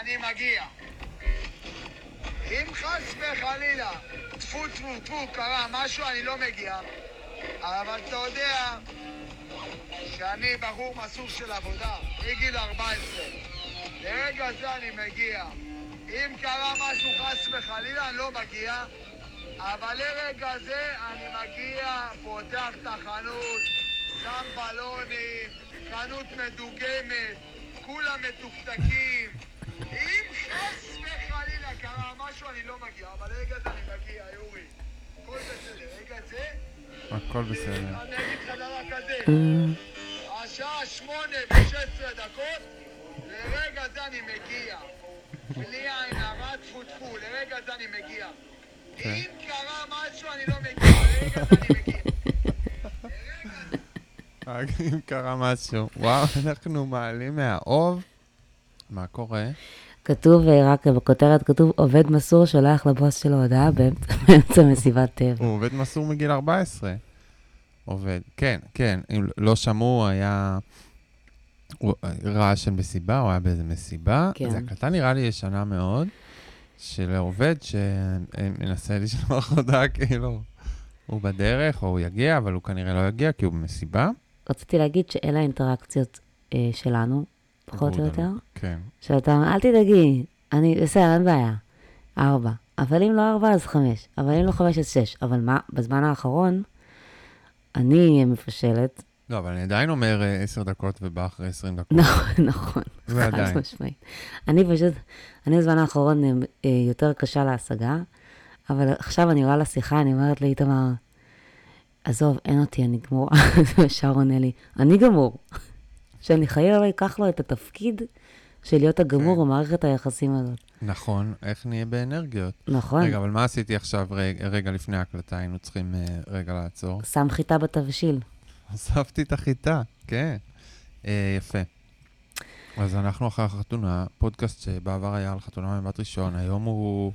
אני מגיע. אם חס וחלילה, טפו טפו טפו, קרה משהו, אני לא מגיע. אבל אתה יודע שאני בחור מסור של עבודה, מגיל 14. לרגע זה אני מגיע. אם קרה משהו חס וחלילה, אני לא מגיע. אבל לרגע זה אני מגיע, פותח את החנות, שם בלונים, חנות מדוגמת, כולם מתוקתקים. אם חס וחלילה קרה משהו, אני לא מגיע, אבל לרגע זה אני מגיע, יורי. הכל בסדר, רגע זה... הכל בסדר. אני אגיד לך דבר כזה, השעה שמונה ושש עשרה דקות, לרגע זה אני מגיע. בלי עין הרע, טפו טפו, לרגע זה אני מגיע. כן. אם קרה משהו, אני לא מגיע, לרגע זה אני מגיע. אם קרה משהו. וואו, אנחנו מעלים מהאוב. מה קורה? כתוב, אה, רק בכותרת כתוב, עובד מסור שולח לבוס שלו הודעה באמצע- מסיבת טבע. הוא עובד מסור מגיל 14. עובד. כן, כן. אם לא שמעו, היה רעש של מסיבה, הוא היה באיזה מסיבה. כן. זו הקלטה נראה לי ישנה מאוד, של עובד שמנסה לשלוח הודעה כאילו הוא בדרך, או הוא יגיע, אבל הוא כנראה לא יגיע כי הוא במסיבה. רציתי להגיד שאלה האינטראקציות אה, שלנו, פחות או יותר. כן. שאתה אומר, אל תדאגי, אני, בסדר, אין בעיה. ארבע. אבל אם לא ארבע, אז חמש. אבל אם לא חמש, אז שש. אבל מה, בזמן האחרון, אני מפשלת. לא, אבל אני עדיין אומר אה, עשר דקות ובא אחרי עשרים דקות. נכון, נכון. זה חד. משמעית. אני פשוט, אני בזמן האחרון אה, אה, יותר קשה להשגה, אבל עכשיו אני רואה לשיחה, אני אומרת לאיתמר, עזוב, אין אותי, אני גמורה. וישר עונה לי, אני גמור. שאני חלילה לא אקח לו את התפקיד של להיות הגמור כן. במערכת היחסים הזאת. נכון, איך נהיה באנרגיות? נכון. רגע, אבל מה עשיתי עכשיו רגע, רגע לפני ההקלטה? היינו צריכים אה, רגע לעצור. שם חיטה בתבשיל. הוספתי את החיטה, כן. אה, יפה. אז אנחנו אחרי החתונה, פודקאסט שבעבר היה על חתונה ממבט ראשון, היום הוא...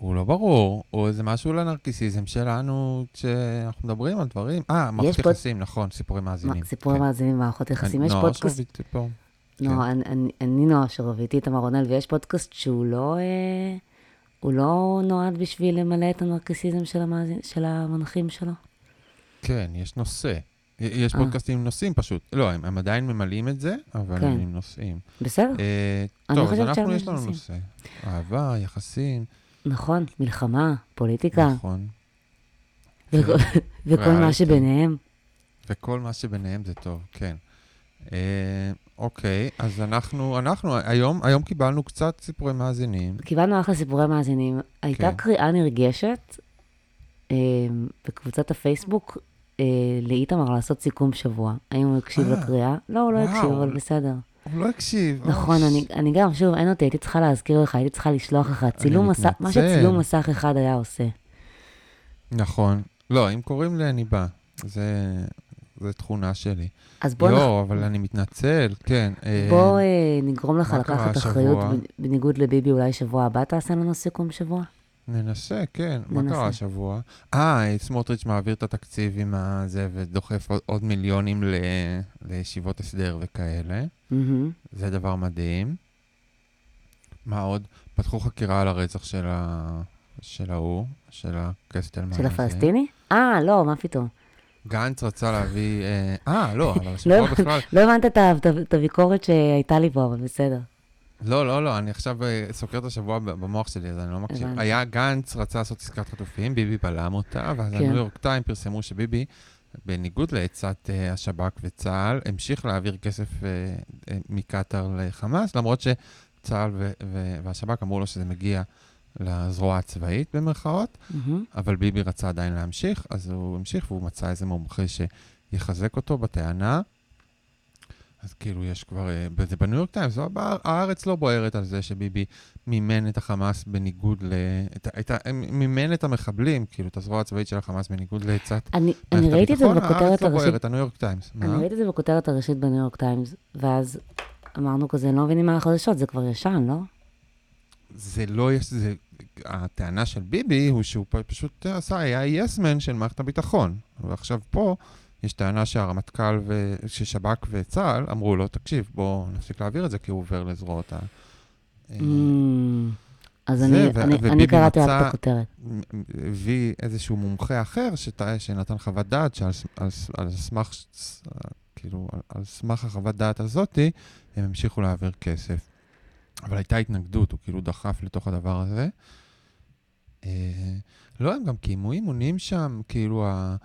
הוא לא ברור, הוא איזה משהו לנרקיסיזם שלנו, כשאנחנו מדברים על דברים. אה, מערכות פוד- יחסים, נכון, סיפורי מאזינים. מה, סיפורי כן. מאזינים מערכות יחסים. יש פודקאסט, שרביט פה. לא, אני- אני- אני נועה שרביט, איתמר רונל, ויש פודקאסט שהוא לא, אה, הוא לא נועד בשביל למלא את הנרקסיזם של המאזין- של המנחים שלו. כן, יש נושא. יש אה. פודקאסטים עם נושאים פשוט. לא, הם, הם עדיין ממלאים את זה, אבל כן. הם עם נושאים. בסדר, אה, טוב, אז אנחנו, יש לנו. נושא. אהבה, יחסים, נכון, מלחמה, פוליטיקה, נכון. וכל- וכל מה. שביניהם. וכל מה שביניהם זה טוב, כן. אה, אוקיי, אז אנחנו, אנחנו, היום, היום קיבלנו קצת סיפורי מאזינים. קיבלנו אחלה סיפורי מאזינים. הייתה כן. קריאה נרגשת אה, בקבוצת הפייסבוק אה, לאיתמר לעשות סיכום שבוע. האם הוא הקשיב אה, לקריאה? לא, הוא לא. הקשיב, אבל בסדר. הוא לא הקשיב. נכון. אני, אני גם, שוב, אין אותי, הייתי צריכה להזכיר לך, הייתי צריכה לשלוח לך צילום מסך, מה. שצילום מסך אחד היה עושה. נכון. לא, אם קוראים לי, אני בא. זה, זה תכונה שלי. אז בוא, נח... לא, אבל אני מתנצל, כן. אה, בוא אה, נגרום לך לקחת? אחריות, בנ- בניגוד לביבי, אולי שבוע הבא תעשה לנו סיכום שבוע? ננסה, כן. מה. קרה השבוע? אה, סמוטריץ' מעביר את התקציב עם הזה ודוחף עוד, עוד מיליונים ל, לישיבות הסדר וכאלה. מהמם. זה דבר מדהים. מה עוד? פתחו חקירה על הרצח של, ה... של ההוא, של הקסטלמן של. הפלסטיני? אה, לא, מה פתאום. גנץ רצה להביא... אה, אה, לא, אבל לא השבוע בכלל... לא הבנת את הביקורת שהייתה לי פה, אבל בסדר. לא, לא, לא, אני עכשיו אה, סוקר את השבוע במוח שלי, אז אני לא מקשיב. היה גנץ רצה לעשות עסקת חטופים, ביבי בלם אותה, ואז כן. הניו יורק טיים פרסמו שביבי, בניגוד לעצת אה, השב"כ וצה"ל, המשיך להעביר כסף אה, מקטאר לחמאס, למרות שצה"ל והשב"כ אמרו לו שזה מגיע לזרוע הצבאית במרכאות. אבל ביבי רצה עדיין להמשיך, אז הוא המשיך והוא מצא איזה מומחה שיחזק אותו בטענה. אז כאילו יש כבר, אה, זה בניו יורק טיימס, הארץ לא בוערת על זה שביבי מימן את החמאס בניגוד ל... את, את, מימן את המחבלים, כאילו, את הזרוע הצבאית של החמאס בניגוד לעצת אני אני ראיתי את זה בכותרת הארץ לא הראשית. בוערת, הניו יורק טיימס. אני ראיתי את זה בכותרת הראשית בניו יורק טיימס, ואז אמרנו כזה, לא מבינים מה החדשות, זה כבר ישן, לא? זה לא יש, זה... הטענה של ביבי הוא שהוא פשוט עשה, היה yes man של מערכת הביטחון. ועכשיו פה יש טענה שהרמטכ"ל, ו... ששב"כ וצה"ל אמרו לו, תקשיב, בוא נפסיק להעביר את זה, כי הוא עובר לזרועות ה... אה, Mm. אז אני- ו- אני- וביבי אני קראתי רק את הכותרת. הביא איזשהו מומחה אחר שט- שנתן חוות דעת שעל על על סמך, כאילו, על- על סמך החוות דעת הזאתי, הם המשיכו להעביר כסף. אבל הייתה התנגדות, הוא כאילו דחף לתוך הדבר הזה. אה, לא, הם גם קיימו אימונים שם, כאילו ה...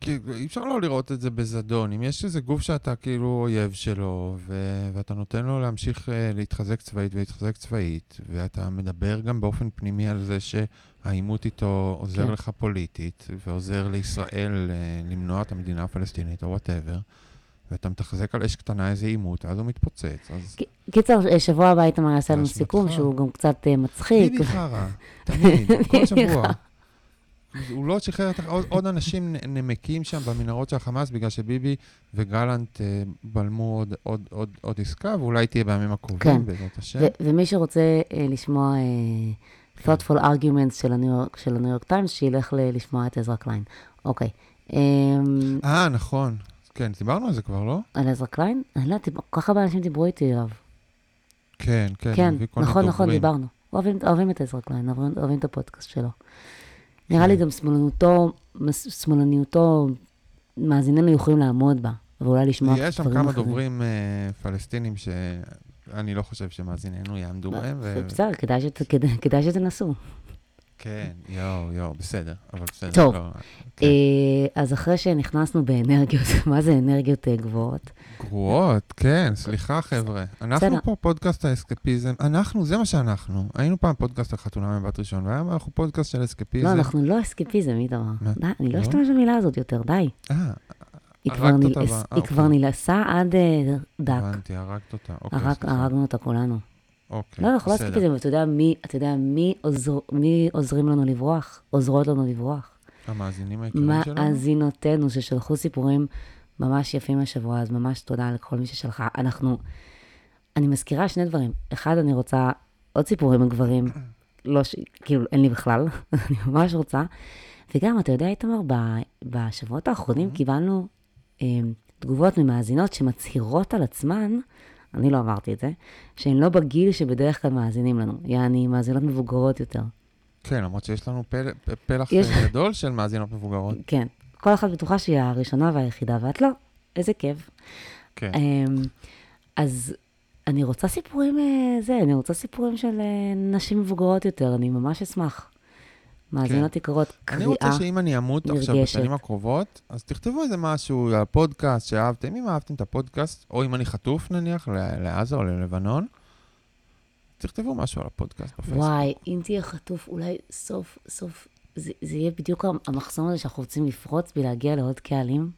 כאילו, אי אפשר לא לראות את זה בזדון. אם יש איזה גוף שאתה כאילו אויב שלו, ו- ואתה נותן לו להמשיך אה, להתחזק צבאית ולהתחזק צבאית, ואתה מדבר גם באופן פנימי על זה שהעימות איתו עוזר כן. לך פוליטית, ועוזר לישראל אה, למנוע את המדינה הפלסטינית או whatever, ואתה מתחזק על אש קטנה איזה עימות, אז הוא מתפוצץ. אז קיצר, אה, שבוע הבא איתמר יעשה לנו. סיכום שהוא גם קצת מצחיק. ביבי חרא, תמיד, כל שבוע. הוא לא שחרר את- עוד, עוד אנשים נמקים שם במנהרות של החמאס בגלל שביבי וגלנט אה, בלמו עוד, עוד, עוד, עוד עסקה, ואולי תהיה בימים הקרובים, כן. בעזרת השם. ו- ומי שרוצה אה, לשמוע אה, thoughtful arguments של הניו יורק- של הניו יורק טיימס, שילך ל- לשמוע את עזרא קליין. אוקיי. אמ, אה, נכון. כן, דיברנו על זה כבר, לא? על עזרא קליין? אני לא יודעת, כל כך הרבה אנשים דיברו איתי עליו. כן, כן. כן, נכון, נכון. דיברנו. אוהבים, אוהבים את עזרא קליין, אוהבים, אוהבים את הפודקאסט שלו. נראה לי כן. גם שמאלנותו, שמאלניותו, מאזיננו יכולים לעמוד בה, ואולי לשמוע דברים יש אחרים. שם כמה דוברים אה, פלסטינים שאני לא חושב שמאזיננו יעמדו בהם. בסדר, כדאי שת- כדאי- כדאי שתנסו. כן, יואו, יואו, בסדר, אבל בסדר. טוב. לא, כן. אה, אז אחרי שנכנסנו באנרגיות, מה זה אנרגיות אה, גבוהות? גרועות, כן, סליחה חבר'ה. אנחנו. פה פודקאסט האסקפיזם, אנחנו, זה מה שאנחנו. היינו פעם פודקאסט על חתונה מבת ראשון, והיום אנחנו פודקאסט של אסקפיזם. לא, אנחנו לא אסקפיזם, איתמר. אני לא לא? אשתמש במילה הזאת יותר, די. אה, היא כבר אה, אוקיי. נלעסה עד אה, דק. הבנתי, הרגת אותה. אוקיי. הרגנו אותה כולנו. אוקיי, לא, אנחנו לא. אסקפיזם, אתה יודע מי, אתה יודע מי עוזר- מי עוזרים לנו לברוח? עוזרות לנו לברוח? המאזינים היקרים שלנו? מאזינותינו ששלחו סיפורים ממש יפים השבוע, אז ממש תודה לכל מי ששלחה. אנחנו, אני מזכירה שני דברים. אחד, אני רוצה עוד סיפורים מגברים, לא ש... כאילו, אין לי בכלל, אני ממש רוצה. וגם, אתה יודע, איתמר, ב- בשבועות האחרונים קיבלנו אה, תגובות ממאזינות שמצהירות על עצמן, אני לא אמרתי את זה, שהן לא בגיל שבדרך כלל מאזינים לנו. יעני, מאזינות מבוגרות יותר. כן, למרות שיש לנו פל- פלח יש- גדול של מאזינות מבוגרות. כן. כל אחת בטוחה שהיא הראשונה והיחידה, ואת לא. איזה כיף. כן. אמ, אז אני רוצה סיפורים, אה, זה, אני רוצה סיפורים של אה, נשים מבוגרות יותר, אני ממש אשמח. מאזינות יקרות, כן. אני רוצה קריאה. שאם אני אמות עכשיו נרגשת. בשנים הקרובות, אז תכתבו איזה משהו על הפודקאסט שאהבתם. אם אהבתם את הפודקאסט, או אם אני חטוף נניח לעזה או ללבנון, תכתבו משהו על הפודקאסט בפייסבוק. וואי, אם תהיה חטוף, אולי סוף, סוף, זה, זה יהיה בדיוק המחסום הזה שאנחנו רוצים לפרוץ בלהגיע לעוד קהלים.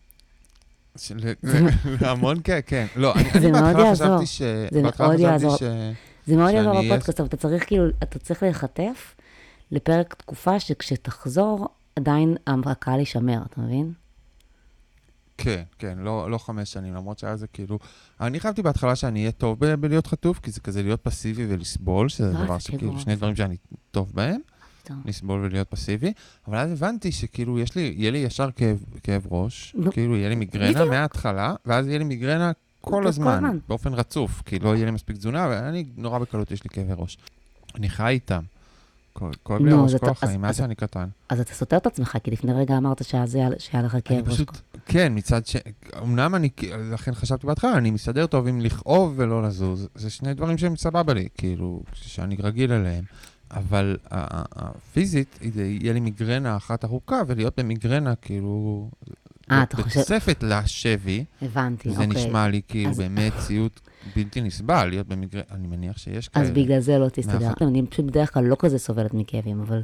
המון כן, כן. לא, אני בהתחלה. חשבתי ש... זה מאוד יעזור. זה מאוד יעזור בפודקאסט, אבל אתה צריך כאילו, אתה צריך להיחטף לפרק תקופה שכשתחזור, עדיין הקהל יישמר, אתה מבין? כן, כן, לא, לא חמש שנים, למרות שהיה זה כאילו... אני חשבתי בהתחלה שאני אהיה טוב בלהיות חטוף, כי זה כזה להיות פסיבי ולסבול, שזה אה, דבר שכאילו, כאילו- שני דברים שאני טוב בהם, טוב. לסבול ולהיות פסיבי, אבל אז הבנתי שכאילו, יש לי, יהיה לי ישר כאב, כאב ראש, נו, כאילו, יהיה לי מיגרנה בדיוק. מההתחלה, ואז יהיה לי מיגרנה כל כל הזמן, הזמן. באופן רצוף, כי לא יהיה לי מספיק תזונה, ואני נורא בקלות, יש לי כאבי ראש. אני חי איתם. כואב לי הראש אז כל החיים, אז- מאז אז- שאני קטן. אז אתה סותר את עצמך, כי לפני רגע אמרת שהיה לך אני כאב ראש. פשוט, כן, מצד ש... אמנם אני, לכן חשבתי בהתחלה, אני מסתדר טוב עם לכאוב ולא לזוז. זה שני דברים שהם סבבה לי, כאילו, שאני רגיל אליהם. אבל הפיזית, זה יהיה לי מיגרנה אחת ארוכה, ולהיות במיגרנה, כאילו... אה, אתה חושב- בתוספת לשבי, הבנתי, זה אוקיי. נשמע לי כאילו אז- באמת סיוט בלתי נסבל, להיות במיגרנה, אני מניח שיש כאלה. אז בגלל זה לא תסתדר. אני פשוט בדרך כלל לא כזה סובלת מכאבים, אבל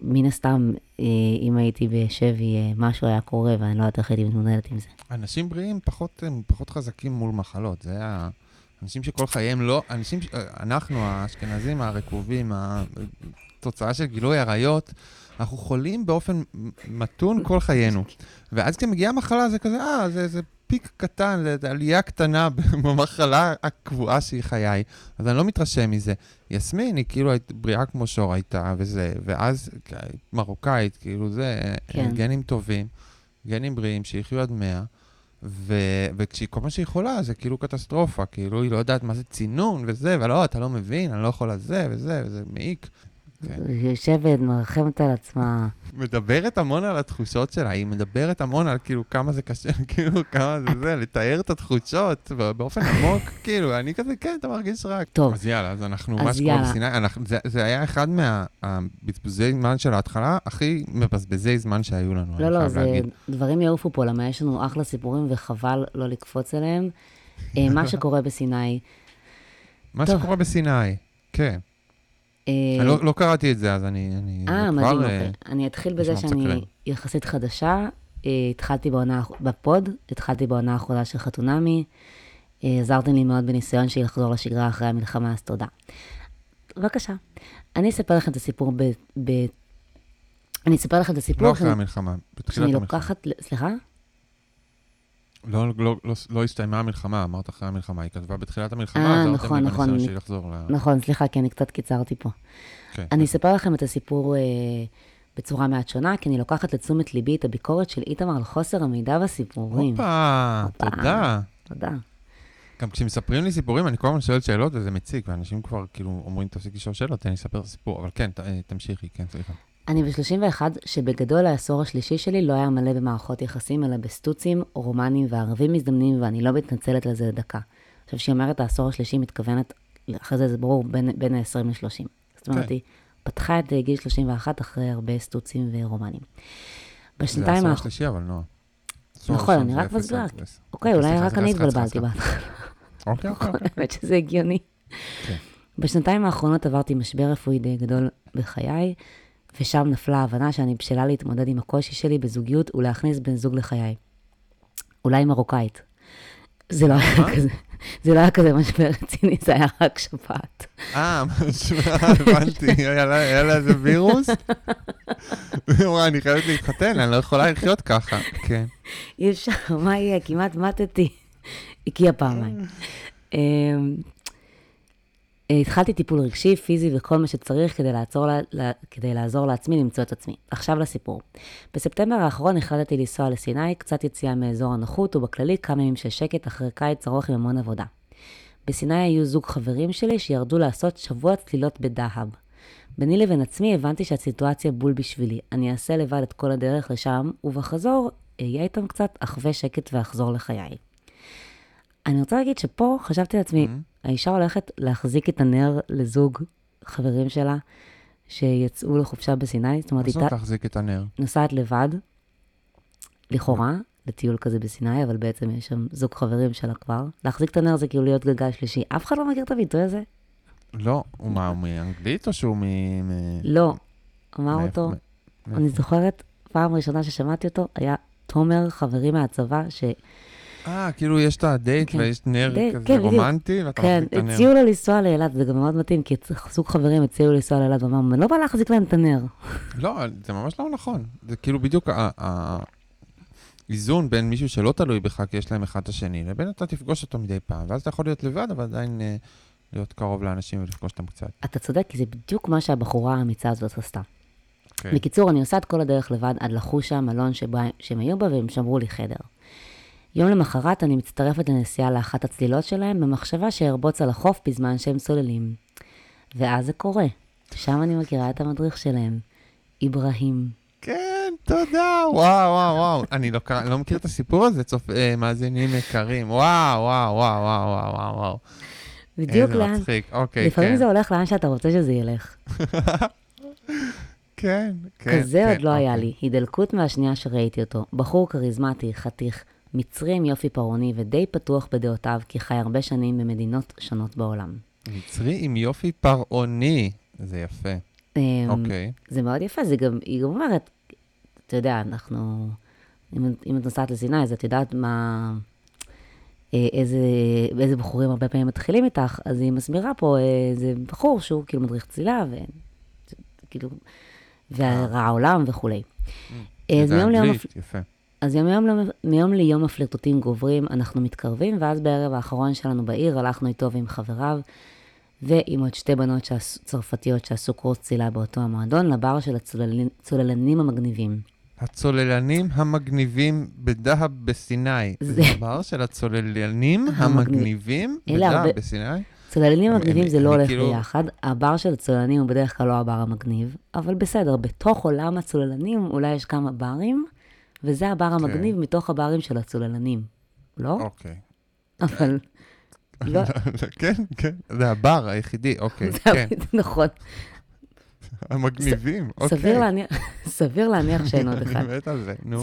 מן הסתם, אה, אם הייתי בשבי, אה, משהו היה קורה, ואני לא יודעת איך הייתי מתמודדת עם זה. אנשים בריאים פחות, חזקים מול מחלות, זה ה... אנשים שכל חייהם לא, אנשים, ש- אנחנו האשכנזים הרקובים, התוצאה של גילוי עריות, אנחנו חולים באופן מתון כל חיינו. ואז כשמגיעה מחלה זה כזה, אה, זה, זה פיק קטן, זה עלייה קטנה במחלה הקבועה שהיא חיי. אז אני לא מתרשם מזה. יסמין היא כאילו בריאה כמו שור הייתה, וזה, ואז מרוקאית, כאילו זה, כן. גנים טובים, גנים בריאים, שיחיו עד מאה. ו- וכשהיא, כל מה שהיא יכולה זה כאילו קטסטרופה, כאילו היא לא יודעת מה זה צינון וזה, ולא, אתה לא מבין, אני לא יכול לזה וזה, וזה מעיק. כן. היא יושבת, מרחמת על עצמה. מדברת המון על התחושות שלה, היא מדברת המון על כאילו כמה זה קשה, כאילו כמה זה זה, לתאר את התחושות באופן עמוק, כאילו, אני כזה, כן, אתה מרגיש רק. טוב. אז יאללה, אז אנחנו, שקורה יאללה. בסיני, זה, זה היה אחד מהבזבוזי זמן של ההתחלה, הכי מבזבזי זמן שהיו לנו, לא, לא, זה להגיד. דברים יעופו פה, למה יש לנו אחלה סיפורים וחבל לא לקפוץ עליהם. אה, מה שקורה בסיני, מה טוב. שקורה בסיני, כן. אה, לא, לא קראתי את זה, אז אני, אני אה, כבר, מדהים, אה, אוקיי. אני אתחיל בזה שאני. יחסית חדשה. אה, התחלתי בעונה, בפוד, התחלתי בעונה האחרונה של חתונמי. עזרתם לי מאוד בניסיון שלי לחזור לשגרה אחרי המלחמה, אז תודה. בבקשה. אני אספר לכם את הסיפור ב... ב... אני אספר לכם את הסיפור לא אחרי שאני- המלחמה, בתחילת שאני המלחמה. לוקחת... סליחה? לא, לא, לא, לא הסתיימה המלחמה, אמרת אחרי המלחמה, היא כתבה בתחילת המלחמה, אה, עזרתם נכון, לי נכון, בניסיון שלי לחזור ל... נכון, סליחה, כי אני קצת קיצרתי פה. כן. אני אספר לכם את הסיפור אה, בצורה מעט שונה, כי אני לוקחת לתשומת ליבי את הביקורת של איתמר על חוסר המידע בסיפורים. הופה. תודה. תודה. גם כשמספרים לי סיפורים, אני כל הזמן שואל שאלות וזה מציק, ואנשים כבר כאילו אומרים, תפסיק לשאול שאלות, תן לי לספר את הסיפור. אבל כן, ת- אה, תמשיכי, כן, סליחה. אני ב-31, שבגדול העשור השלישי שלי לא היה מלא במערכות יחסים, אלא בסטוצים, רומנים וערבים מזדמנים, ואני לא מתנצלת על זה לדקה. עכשיו, כשהיא אומרת העשור השלישי, מתכוונת, אחרי זה זה ברור, בין, בין ה-20 ל-30. זאת אומרת, כן. היא פתחה את אה, גיל 31 אחרי הרבה סטוצים ורומנים. זה בשנתיים העשור האחרונות... השלישי, אבל. עשור נכון, אני זה רק מסבירה. עשר. אוקיי, אולי רק אני התבלבלתי. בהתחלה. אוקיי, אוקיי, אוקיי. האמת שזה הגיוני. כן. בשנתיים האחרונות עברתי משבר רפואי די גדול בחיי, ושם נפלה ההבנה שאני בשלה להתמודד עם הקושי שלי בזוגיות ולהכניס בן זוג לחיי. אולי מרוקאית. זה לא היה כזה, זה לא היה כזה משבר רציני, זה היה רק שפעת. אה, הבנתי, היה לה היה לה איזה וירוס? היא אמרה, אני חייבת להתחתן, אני לא יכולה לחיות ככה. כן. אי אפשר, מה יהיה? כמעט מתתי. הקיאה פעמיים. אה, התחלתי טיפול רגשי, פיזי וכל מה שצריך כדי לעצור, לה- כדי לעזור לעצמי למצוא את עצמי. עכשיו לסיפור. בספטמבר האחרון החלטתי לנסוע לסיני, קצת יציאה מאזור הנוחות, ובכללי כמה ימים של שקט אחרי קיץ ארוך עם המון עבודה. בסיני היו זוג חברים שלי שירדו לעשות שבוע צלילות בדהב. ביני לבין עצמי הבנתי שהסיטואציה בול בשבילי. אני אעשה לבד את כל הדרך לשם, ובחזור אהיה איתם קצת, אחווה שקט ואחזור לחיי. אני רוצה להגיד שפה חשבתי לעצמי, Mm-hmm. האישה הולכת להחזיק את הנר לזוג חברים שלה שיצאו לחופשה בסיני, זאת אומרת, איתה להחזיק את הנר? נוסעת לבד, לכאורה, לטיול כזה בסיני, אבל בעצם יש שם זוג חברים שלה כבר. להחזיק את הנר זה כאילו להיות גלגל שלישי. אף אחד לא מכיר את הביטוי הזה? לא, הוא מה, הוא מאנגלית או שהוא מ... לא. אמר אותו, אני זוכרת, פעם ראשונה ששמעתי אותו, היה תומר, חברי מהצבא, ש... אה, כאילו יש את הדייט כן. ויש נר דייט, כזה כן. רומנטי, ואתה כן, מחזיק את הנר. הציעו לו לנסוע לאילת, זה גם מאוד מתאים, כי זוג חברים הציעו לנסוע לאילת, ואמרנו, אני לא בא להחזיק להם את הנר. לא, זה ממש לא נכון. זה כאילו בדיוק האיזון בין מישהו שלא תלוי בך, כי יש להם אחד את השני, לבין אתה תפגוש אותו מדי פעם, ואז אתה יכול להיות לבד, אבל עדיין אה, להיות קרוב לאנשים ולפגוש אותם קצת. אתה צודק, כי זה בדיוק מה שהבחורה האמיצה הזאת עשתה. כן. בקיצור, אני עושה את כל הדרך לבד עד לחושה, מלון שבה, שהם היו בה, והם שמרו לי חדר. יום למחרת אני מצטרפת לנסיעה לאחת הצלילות שלהם, במחשבה שארבוץ על החוף בזמן שהם צוללים. ואז זה קורה. שם אני מכירה את המדריך שלהם, איברהים. כן, תודה, וואו, וואו, וואו. אני לא, לא מכיר את הסיפור הזה, צופ... אה, מאזינים יקרים. וואו, וואו, וואו, וואו, וואו, וואו. בדיוק איזה לאן, מצחיק, אוקיי, לפעמים כן. זה הולך לאן שאתה רוצה שזה ילך. כן, כן. כזה כן, עוד לא היה אוקיי. לי, הידלקות מהשנייה שראיתי אותו. בחור כריזמטי, חתיך, מצרי עם יופי פרעוני ודי פתוח בדעותיו, כי חי הרבה שנים במדינות שונות בעולם. מצרי עם יופי פרעוני. זה יפה. אמ, אוקיי. זה מאוד יפה, זה גם, היא גם אומרת, אתה יודע, אנחנו, אם, אם את נוסעת לסיני, אז את יודעת מה, אה, איזה, איזה בחורים הרבה פעמים מתחילים איתך, אז היא מסבירה פה, אה, זה בחור שהוא כאילו מדריך צלילה, ו... כאילו, ורע העולם וכולי. אה, אז זה מיום ליום, אנגלית, יפה. אז יום, יום, מיום ליום הפלירטוטים גוברים, אנחנו מתקרבים, ואז בערב האחרון שלנו בעיר הלכנו איתו ועם חבריו, ועם עוד שתי בנות שעש, צרפתיות שעשו קורס צלילה באותו המועדון, לבר של הצוללנים המגניבים. הצוללנים המגניבים בדהב בסיני. זה- הבר של הצוללנים המגניב- המגניבים בדהב בסיני? צוללנים מגניבים זה לא הולך כאילו- ביחד. הבר של הצוללנים הוא בדרך כלל לא הבר המגניב, אבל בסדר, בתוך עולם הצוללנים אולי יש כמה ברים, וזה הבר המגניב מתוך הברים של הצוללנים. לא? אוקיי. אבל... לא, כן, כן, זה הבר היחידי, אוקיי, כן. נכון. המגניבים, אוקיי. סביר להניח- סביר להניח שאין עוד אחד. אני מת על זה, נו.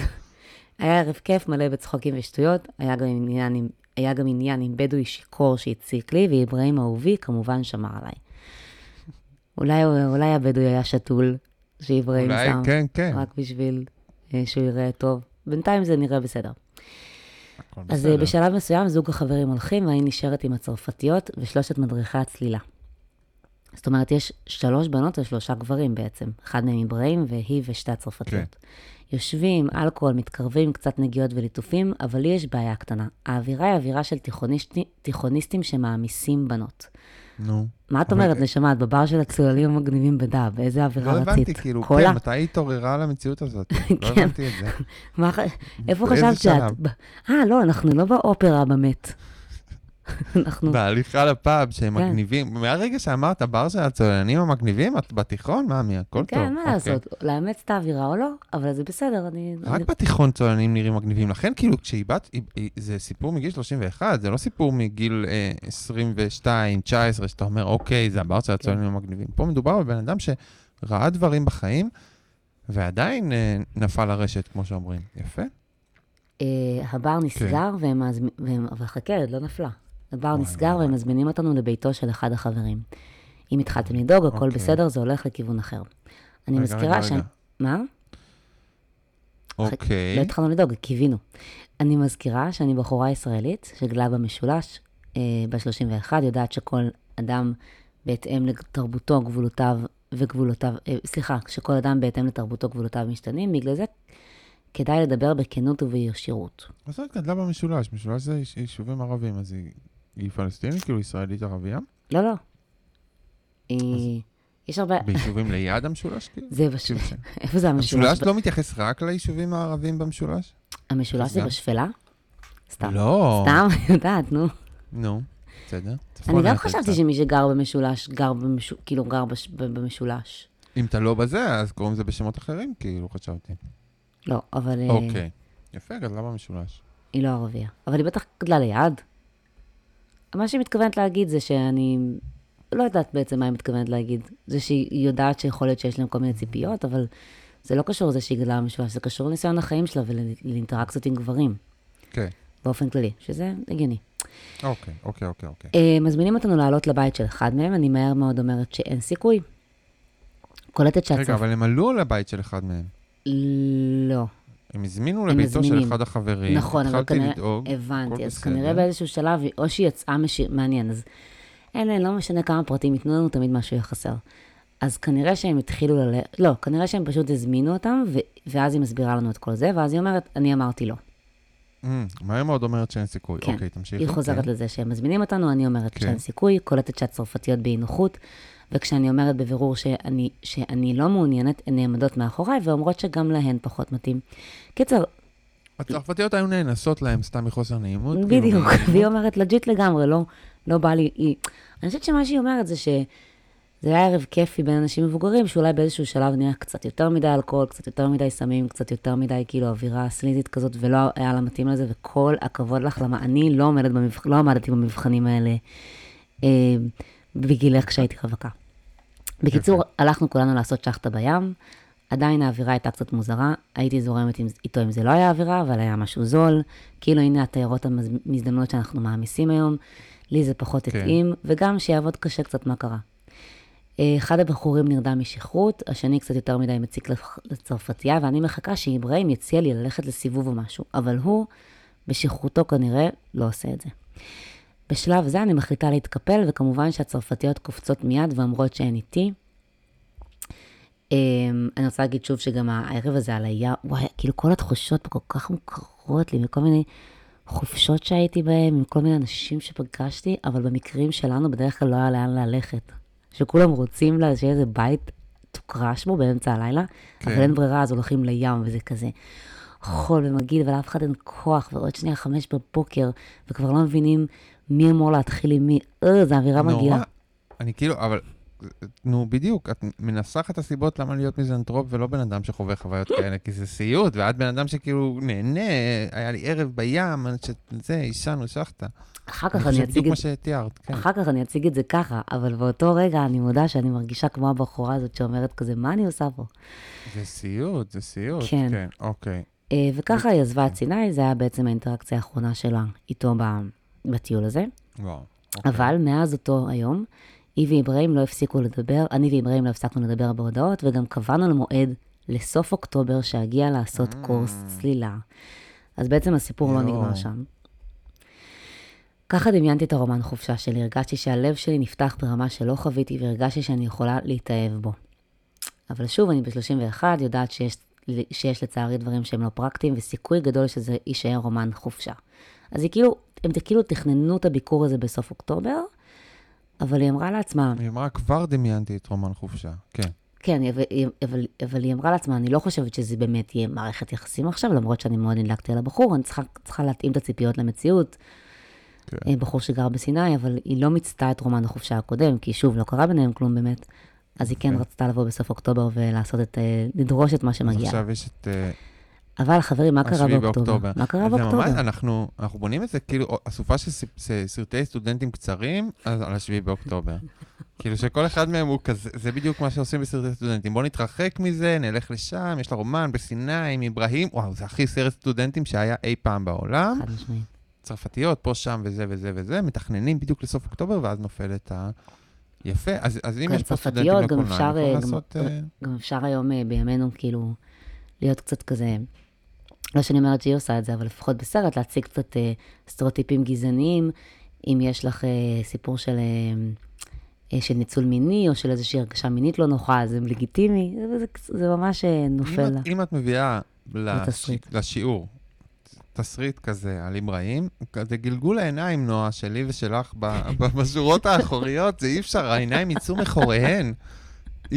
היה ערב כיף, מלא בצחוקים ושטויות, היה גם עניין עם, היה גם עניין עם בדואי שיכור שהציק לי, ואיברהים אהובי כמובן שמר עליי. אולי, אולי הבדואי היה שתול, שאיברהים אולי, שם, כן, כן. רק בשביל שהוא יראה טוב. בינתיים זה נראה בסדר. אז אה, בסדר. בשלב מסוים זוג החברים הולכים, ואני נשארת עם הצרפתיות ושלושת מדריכי הצלילה. זאת אומרת, יש שלוש בנות ושלושה גברים בעצם. אחד מהם איברהים והיא ושתי הצרפתיות. יושבים, אלכוהול, מתקרבים, קצת נגיעות וליטופים, אבל לי יש בעיה קטנה. האווירה היא אווירה של תיכוניסטי, תיכוניסטים שמעמיסים בנות. נו. מה את אומרת, נשמה, את בבר של הצוללים המגניבים בדב, איזה לא אווירה רצית? הבנתי, כאילו? כן, מתי היא התעוררה על המציאות הזאת? לא כן. הבנתי את זה. איפה חשבת שאת? אה, לא, אנחנו לא באופרה במת. אנחנו... בהליכה לפאב שהם כן. מגניבים, מהרגע שאמרת בר של הצוללנים המגניבים, את בתיכון? מאמי, הכל טוב. כן, מה אוקיי. לעשות, לאמץ את האווירה או לא, אבל זה בסדר, אני... רק אני- בתיכון צוללנים נראים מגניבים, לכן כאילו כשהיא בת, זה סיפור מגיל 31, זה לא סיפור מגיל אה, 22, 19, שאתה אומר, אוקיי, זה הבר של הצוללנים המגניבים. פה מדובר בבן אדם שראה דברים בחיים, ועדיין אה, נפל לרשת, כמו שאומרים. יפה. אה, הבר כן. נסגר, והם מזמ- והם... אבל חכה, עוד לא נפלה. הבר נסגר. והם מזמינים אותנו לביתו של אחד החברים. אם התחלתם לדאוג, הכל אוקיי. בסדר, זה הולך לכיוון אחר. אני מזכירה ש... מה? אוקיי. לא התחלנו לדאוג, קיווינו. אני מזכירה שאני בחורה ישראלית שגדלה במשולש, אה, ב-31, יודעת שכל אדם בהתאם לתרבותו, גבולותיו וגבולותיו, אה, סליחה, שכל אדם בהתאם לתרבותו, גבולותיו משתנים, בגלל זה כדאי לדבר בכנות ובישירות. מה זאת גדלה במשולש? משולש זה ייש- יישובים ערבים, אז היא- היא פלסטינית, כאילו ישראלית ערבייה? לא, לא. היא... יש הרבה... ביישובים ליד המשולש, כאילו? זה בש... כאילו איפה זה המשולש? המשולש לא מתייחס רק ליישובים הערבים במשולש? המשולש זה. בשפלה? סתם. לא. סתם, אני יודעת, נו. נו, בסדר. אני גם חשבתי. שמי שגר במשולש, גר במשו... כאילו גר במשולש. אם אתה לא בזה, אז קוראים לזה בשמות אחרים, כאילו, חשבתי. לא, אבל אה, אוקיי. יפה, גדלה במשולש. היא לא ערבייה. אבל היא בטח גדלה ליד. מה שהיא מתכוונת להגיד זה שאני לא יודעת בעצם מה היא מתכוונת להגיד. זה שהיא יודעת שיכול להיות שיש להם כל מיני ציפיות, אבל זה לא קשור לזה שהיא גדלה במשולש, זה קשור לניסיון החיים שלה ולאינטראקציות עם גברים, כן. באופן כללי, שזה הגיוני. אוקיי, אוקיי, אוקיי, אוקיי. אה, מזמינים אותנו לעלות לבית של אחד מהם, אני מהר מאוד אומרת שאין סיכוי. קולטת רגע, שהצרפ... אבל הם עלו לבית של אחד מהם. לא. הם הזמינו הם לביתו של. אחד החברים. נכון, אבל כנראה, לדאוג. הבנתי, אז בסדר. כנראה באיזשהו שלב, או שהיא יצאה משיר, מעניין, אז אין, אין, לא משנה כמה פרטים ייתנו לנו, תמיד משהו יהיה חסר. אז כנראה שהם התחילו ל... לא, כנראה שהם פשוט הזמינו אותם, ו... ואז היא מסבירה לנו את כל זה, ואז היא אומרת, אני אמרתי לא. אמ, מהר מאוד אומרת שאין סיכוי. כן. אוקיי, תמשיכי. היא חוזרת כן. לזה שהם מזמינים אותנו, אני אומרת כן. שאין סיכוי, קולטת שהצרפתיות באי נוחות, וכשאני אומרת בבירור שאני, שאני לא מעוניינת, הן נעמדות מאחוריי ואומרות שגם להן פחות מתאים. קיצר, הצרפתיות היו נאנסות להם סתם מחוסר נעימות. כאילו, בדיוק. והיא אומרת לג'יט לגמרי, לא, לא בא לי, היא... אני חושבת שמה שהיא אומרת זה שזה היה ערב כיפי בין אנשים מבוגרים, שאולי באיזשהו שלב נהיה קצת יותר מדי אלכוהול, קצת יותר מדי סמים, קצת יותר מדי כאילו אווירה סליזית כזאת, ולא היה לה מתאים לזה, וכל הכבוד לך, למה אני לא, עומדת במבח... לא עמדתי במבחנים האלה אה, בגילך כשהייתי רווקה. בקיצור. הלכנו כולנו לעשות שחטה בים, עדיין האווירה הייתה קצת מוזרה, הייתי זורמת עם, איתו אם זה לא היה אווירה, אבל היה משהו זול, כאילו הנה התיירות המזדמנות שאנחנו מעמיסים היום, לי זה פחות כן. התאים, וגם שיעבוד קשה קצת מה קרה. אה, אחד הבחורים נרדם משכרות, השני קצת יותר מדי מציק לצ- לצרפתייה, ואני מחכה שאיברהים יציע לי ללכת לסיבוב או משהו, אבל הוא, בשכרותו כנראה, לא עושה את זה. בשלב זה אני מחליטה להתקפל, וכמובן שהצרפתיות קופצות מיד ואומרות שהן איתי. אמ, אני רוצה להגיד שוב שגם הערב הזה על היה, וואי, כאילו כל התחושות פה כל כך מוכרות לי מכל מיני חופשות שהייתי בהן, עם כל מיני אנשים שפגשתי, אבל במקרים שלנו בדרך כלל לא היה לאן ללכת. שכולם רוצים לה, שיהיה איזה בית תוקרש בו באמצע הלילה, כן. אבל אין ברירה, אז הולכים לים, וזה כזה חול ומגעיל, ולאף אחד אין כוח, ועוד שנייה חמש בבוקר, וכבר לא מבינים מי אמור להתחיל עם מי, אה, זו אווירה מגעילה. נורא. אני כאילו, אבל, נו, בדיוק, את מנסחת את הסיבות למה להיות מיזנטרופ ולא בן אדם שחווה חוויות כאלה, כי זה סיוט, ואת בן אדם שכאילו נהנה, היה לי ערב בים, שזה, עישנו, שאכטה. אחר כך אני אני חושב אציג בדיוק את מה שתיארת, כן. אחר כך אני אציג את זה ככה, אבל באותו רגע אני מודה שאני מרגישה כמו הבחורה הזאת שאומרת כזה, מה אני עושה פה? זה סיוט, זה סיוט. כן. כן, אוקיי. אה, וככה היא עזבה את סיני, זה היה בעצם האינטראקציה האחרונה שלה איתו ב- בטיול הזה. וואו. אוקיי. אבל מאז אותו היום, היא ואיברהים לא הפסיקו לדבר, אני ואיברהים לא הפסקנו לדבר בהודעות, וגם קבענו למועד לסוף אוקטובר שהגיע לעשות קורס צלילה. אז בעצם הסיפור לא יואו. נגמר שם. ככה דמיינתי את הרומן חופשה שלי, הרגשתי שהלב שלי נפתח ברמה שלא חוויתי, והרגשתי שאני יכולה להתאהב בו. אבל שוב, אני ב-31, יודעת שיש, שיש לצערי דברים שהם לא פרקטיים, וסיכוי גדול שזה יישאר רומן חופשה. אז היא כאילו, הם כאילו תכננו את הביקור הזה בסוף אוקטובר, אבל היא אמרה לעצמה, היא אמרה, כבר דמיינתי את רומן חופשה. כן. כן, אבל, אבל, אבל היא אמרה לעצמה, אני לא חושבת שזה באמת יהיה מערכת יחסים עכשיו, למרות שאני מאוד נדלקתי על הבחור, אני צריכה, צריכה להתאים את הציפיות למציאות. כן. אה, בחור שגר בסיני, אבל היא לא מיצתה את רומן החופשה הקודם, כי שוב, לא קרה ביניהם כלום באמת. אז היא כן כן. רצתה לבוא בסוף אוקטובר ולעשות את, אה, לדרוש את מה אז שמגיע. עכשיו יש את אה, אבל חברים, מה קרה באוקטובר? באוקטובר. מה קרה זה ממש, באוקטובר? אנחנו, אנחנו בונים את זה כאילו אסופה של סרטי סטודנטים קצרים על השביעי באוקטובר. כאילו שכל אחד מהם הוא כזה, זה בדיוק מה שעושים בסרטי סטודנטים. בוא נתרחק מזה, נלך לשם, יש לה רומן בסיני עם אברהים, וואו, זה הכי סרט סטודנטים שהיה אי פעם בעולם. חד משמעית. צרפתיות, פה, שם וזה וזה וזה, מתכננים בדיוק לסוף אוקטובר, ואז נופלת ה... יפה, אז, אז אם יש פה סטודנטים לקולנוע, יכולים אה, גם- לעשות... אה, גם אפשר היום אה, בימינו, כאילו, להיות קצת כזה, לא שאני אומרת שהיא עושה את זה, אבל לפחות בסרט, להציג קצת אה, סטריאוטיפים גזעניים, אם יש לך אה, סיפור של, אה, של ניצול מיני, או של איזושהי הרגשה מינית לא נוחה, זה לגיטימי, זה, זה, זה ממש אה, אם נופל. לה. אם את מביאה לש... לשיעור תסריט כזה על אברהים, כזה גלגול העיניים, נועה, שלי ושלך, בשורות האחוריות, זה אי אפשר, העיניים יצאו מחוריהן.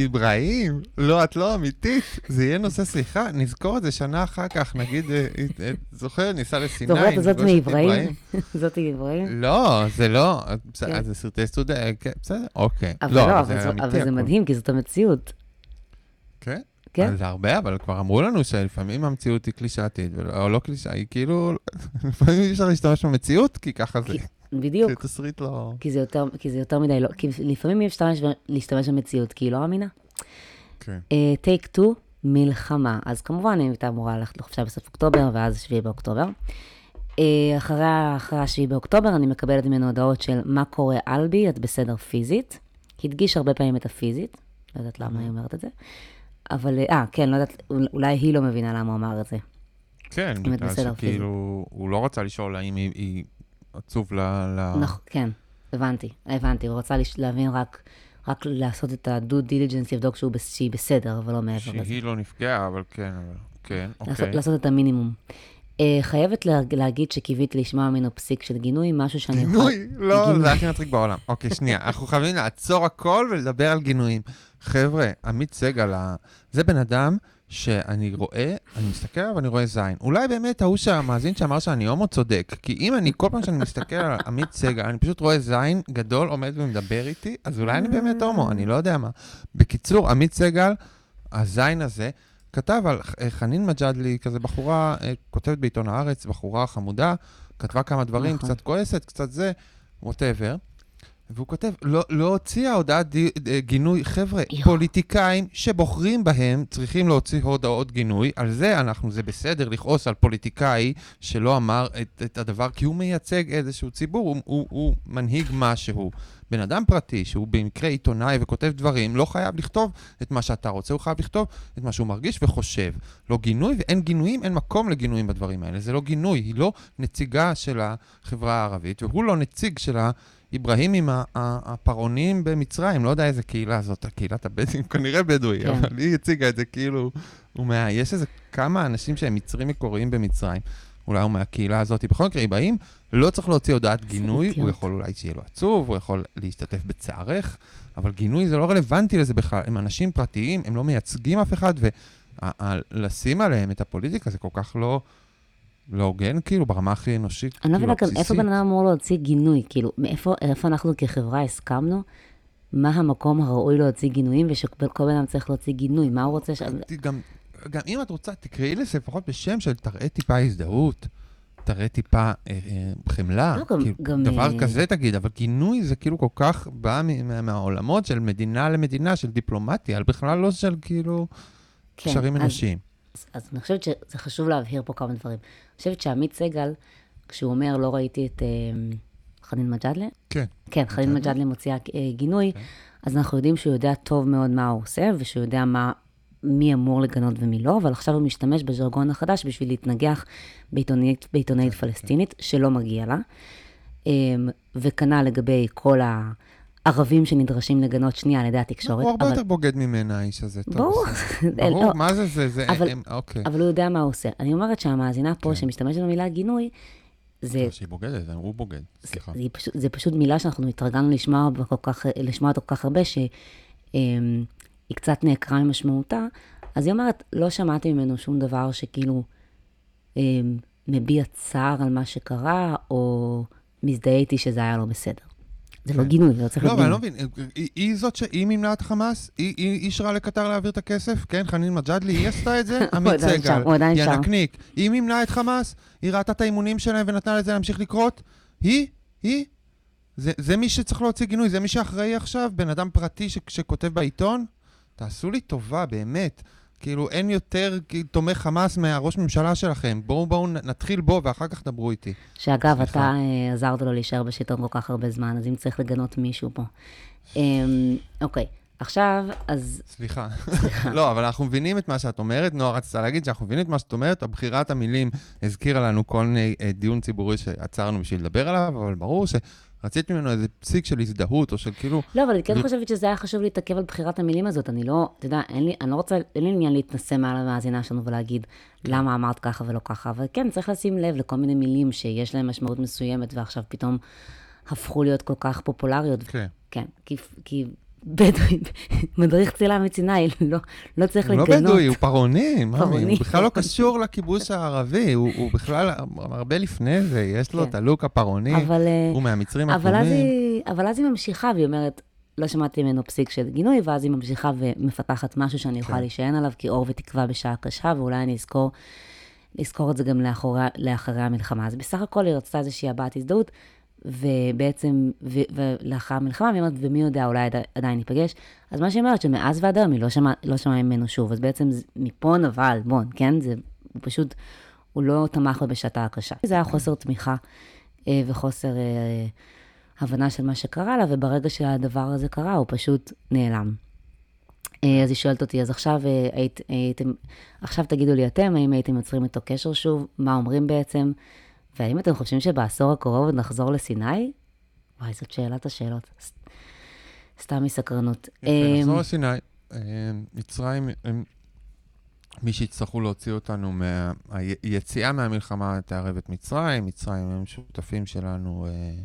אברהים, לא, את לא אמיתית, זה יהיה נושא שיחה, נזכור את זה שנה אחר כך, נגיד, אה, אה, זוכר, ניסע לסיני, זוכרת זאת מאברהים? זאתי אברהים? לא, זה לא, כן. זה סרטי סטודנט, כן, בסדר, אוקיי. אבל לא, אבל זה זה- אמיתי אבל זה. מדהים, כי זאת המציאות. כן? כן? זה הרבה, אבל כבר אמרו לנו שלפעמים המציאות היא קלישאתית, או לא קלישאה, היא כאילו, לפעמים אי אפשר להשתמש במציאות, כי ככה זה. כי- בדיוק. זה תסריט לא... כי זה יותר, כי זה יותר מדי, לא, כי לפעמים אי אפשר להשתמש- במציאות, כי היא לא אמינה. כן. טייק 2, מלחמה. אז כמובן, היא הייתה אמורה ללכת לחופשה בסוף אוקטובר, ואז 7 באוקטובר. אה, אחרי, אחרי ה-7 באוקטובר, אני מקבלת ממנו הודעות של מה קורה אלבי, את בסדר פיזית. הדגיש הרבה פעמים את הפיזית, לא יודעת למה היא אומרת את זה. אבל, אה, כן, לא יודעת, אול- אולי היא לא מבינה למה הוא אמר את זה. כן, בגלל שכאילו, הוא לא רצה לשאול האם היא- היא עצוב ל... ל- נכון, כן, הבנתי, הבנתי. הוא רצה לש- להבין רק, רק לעשות את ה-due diligence, לבדוק שהוא שהיא בסדר, אבל לא מעבר לזה. שהיא לא נפגעה, אבל כן, אבל... כן, לעשות, אוקיי. לעשות את המינימום. Uh, חייבת לה, להגיד שקיוויתי לשמוע ממנו פסיק של גינוי, משהו שאני. גינוי? לא. זה הכי מצחיק בעולם. אוקיי, שנייה, אנחנו חייבים לעצור הכל ולדבר על גינויים. חבר'ה, עמית סגל, זה בן אדם שאני רואה, אני מסתכל עליו ואני רואה זין. אולי באמת ההוא שהמאזין שאמר שאני הומו צודק, כי אם אני, כל פעם שאני מסתכל על עמית סגל, אני פשוט רואה זין גדול עומד ומדבר איתי, אז אולי אני באמת הומו, אני לא יודע מה. בקיצור, עמית סגל, הזין הזה, כתב על אה, חנין מג'אדלי, כזה בחורה, אה, כותבת בעיתון הארץ, בחורה חמודה, כתבה כמה דברים, נכון. קצת כועסת, קצת זה, ווטאבר. והוא כותב, לא, לא הוציאה הודעת די, אה, גינוי. חבר'ה, יואו. פוליטיקאים שבוחרים בהם צריכים להוציא הודעות גינוי. על זה אנחנו, זה בסדר לכעוס על פוליטיקאי שלא אמר את, את הדבר, כי הוא מייצג איזשהו ציבור, הוא, הוא, הוא מנהיג משהו. בן אדם פרטי שהוא במקרה עיתונאי וכותב דברים, לא חייב לכתוב את מה שאתה רוצה, הוא חייב לכתוב את מה שהוא מרגיש וחושב. לא גינוי, ואין גינויים, אין מקום לגינויים בדברים האלה. זה לא גינוי, היא לא נציגה של החברה הערבית, והוא לא נציג של ה- ה- הפרעונים במצרים. לא יודע איזה קהילה זאת, הקהילת הבדואים, כנראה בדואי, כן. אבל היא הציגה את זה כאילו, הוא מה... יש איזה כמה אנשים שהם מצרים מקוריים במצרים. אולי הוא מהקהילה הזאת. בכל מקרה, איברהים לא צריך להוציא הודעת גינוי, הוא. יכול אולי שיהיה לו עצוב, הוא יכול להשתתף בצערך, אבל גינוי זה לא רלוונטי לזה בכלל. הם אנשים פרטיים, הם לא מייצגים אף אחד, ולשים עליהם את הפוליטיקה זה כל כך לא... לא הוגן, כאילו, ברמה הכי אנושית, אני לא כאילו, מבינה גם איפה בן אדם אמור להוציא גינוי, כאילו, מאיפה איפה אנחנו כחברה הסכמנו, מה המקום הראוי להוציא גינויים, ושכל בן אדם צריך להוציא גינוי, מה הוא רוצה ש... גם, גם אם את רוצה, תקראי לזה לפחות בשם של תראה טיפה הזדהות, תראה טיפה אה, אה, חמלה, לא, גם- כאילו, גם, דבר אה, כזה תגיד, אבל גינוי זה כאילו כל כך בא מה- מהעולמות של מדינה למדינה, של דיפלומטיה, בכלל לא של כאילו כן, קשרים אז- אנושיים. אז, אז אני חושבת שזה חשוב להבהיר פה כמה דברים. חושבת שעמית סגל, כשהוא אומר, לא ראיתי את אה, חנין מג'אדלה, כן. כן, חנין מג'אדלה. מוציאה אה, גינוי, כן. אז אנחנו יודעים שהוא יודע טוב מאוד מה הוא עושה, ושהוא יודע מה, מי אמור לגנות ומי לא, אבל עכשיו הוא משתמש בז'רגון החדש בשביל להתנגח בעיתונאית, בעיתונאית כן, פלסטינית, שלא מגיע לה. אמ, וכנ"ל לגבי כל הערבים שנדרשים לגנות שנייה על ידי התקשורת. הוא הרבה אבל- יותר בוגד ממנה, האיש הזה. ברור. בסדר. לא, ברור, מה זה זה? זה... אבל- הם- אוקיי. אבל הוא יודע מה הוא עושה. אני אומרת שהמאזינה פה, כן. שמשתמשת במילה גינוי, זה, שהיא בוגדת, הוא בוגד, סליחה. זה, פשוט, זה פשוט מילה שאנחנו התרגלנו לשמוע, כך, לשמוע אותה כל כך הרבה, שהיא קצת נעקרה ממשמעותה. אז היא אומרת, לא שמעתי ממנו שום דבר שכאילו אמ, מביע צער על מה שקרה, או מזדהה איתי שזה היה לא בסדר. זה לא. גינוי, זה לא צריך לא, להיות אבל אני גינוי. לא מבין, היא- זאת שהיא מימנה את חמאס? היא- אישרה לקטר להעביר את הכסף? כן, חנין מג'אדלי, היא עשתה את זה? עמית סגל, שם, הוא עדיין שם. ינקניק. היא מימנה את חמאס? היא ראתה את האימונים שלהם ונתנה לזה להמשיך לקרות? היא? היא? זה, זה מי שצריך להוציא גינוי, זה מי שאחראי עכשיו, בן אדם פרטי ש, שכותב בעיתון? תעשו לי טובה, באמת. כאילו, אין יותר תומך חמאס מהראש ממשלה שלכם. בואו, בואו נתחיל בו ואחר כך דברו איתי. שאגב, סליחה. אתה אה, עזרת לו להישאר בשלטון כל כך הרבה זמן, אז אם צריך לגנות מישהו פה. אמ, אוקיי, עכשיו, אז סליחה. לא, אבל אנחנו מבינים את מה שאת אומרת. נועה רצתה להגיד שאנחנו מבינים את מה שאת אומרת. הבחירת המילים הזכירה לנו כל מיני אה, דיון ציבורי שעצרנו בשביל לדבר עליו, אבל ברור שרצית ממנו איזה פסיק של הזדהות, או של כאילו... לא, אבל אני כן חושבת שזה היה חשוב להתעכב על בחירת המילים הזאת. אני לא, אתה יודע, אין לי, אני לא רוצה, אין לי עניין להתנשא מעל המאזינה שלנו ולהגיד למה אמרת ככה ולא ככה, אבל כן, צריך לשים לב לכל מיני מילים שיש להן משמעות מסוימת, ועכשיו פתאום הפכו להיות כל כך פופולריות. כן. כן, כי, כי בדואי, מדריך צלילה מסיני, לא, לא צריך הוא לא לגנות. בדואי, הוא פרעוני, פרעוני. הוא בכלל לא קשור לכיבוש הערבי, הוא הוא בכלל הרבה לפני זה, יש לו כן. את הלוק הפרעוני, אבל, אה, הוא מהמצרים. היא, אבל אז היא ממשיכה, והיא אומרת, לא שמעתי ממנו פסיק של גינוי, ואז היא ממשיכה ומפתחת משהו שאני אוכל כן. להישען עליו, כי אור ותקווה בשעה קשה, ואולי אני אזכור, לזכור את זה גם לאחורי, לאחרי המלחמה. אז בסך הכל היא רצתה איזושהי הבעת הזדהות, ובעצם, ולאחר המלחמה, והיא אומרת, ומי יודע, אולי עדי, עדיין ניפגש. אז מה שהיא אומרת, שמאז ועד היום היא לא שמעה לא שמעה ממנו שוב, אז בעצם מפה נבע עלבון, כן? זה, הוא פשוט, הוא לא תמך בה בשעתה הקשה. זה היה חוסר תמיכה אה, וחוסר אה, הבנה של מה שקרה לה, וברגע שהדבר הזה קרה, הוא פשוט נעלם. אה, אז היא שואלת אותי, אז עכשיו אה, היית, הייתם, עכשיו תגידו לי אתם, האם הייתם יוצרים איתו קשר שוב? מה אומרים בעצם? והאם אתם חושבים שבעשור הקרוב עוד נחזור לסיני? וואי, זאת שאלת השאלות. ס- סתם מסקרנות. אה, נחזור לסיני. אה, מצרים, מי שיצטרכו להוציא אותנו מה... היציאה מהמלחמה תערב את מצרים, מצרים הם שותפים שלנו, אה,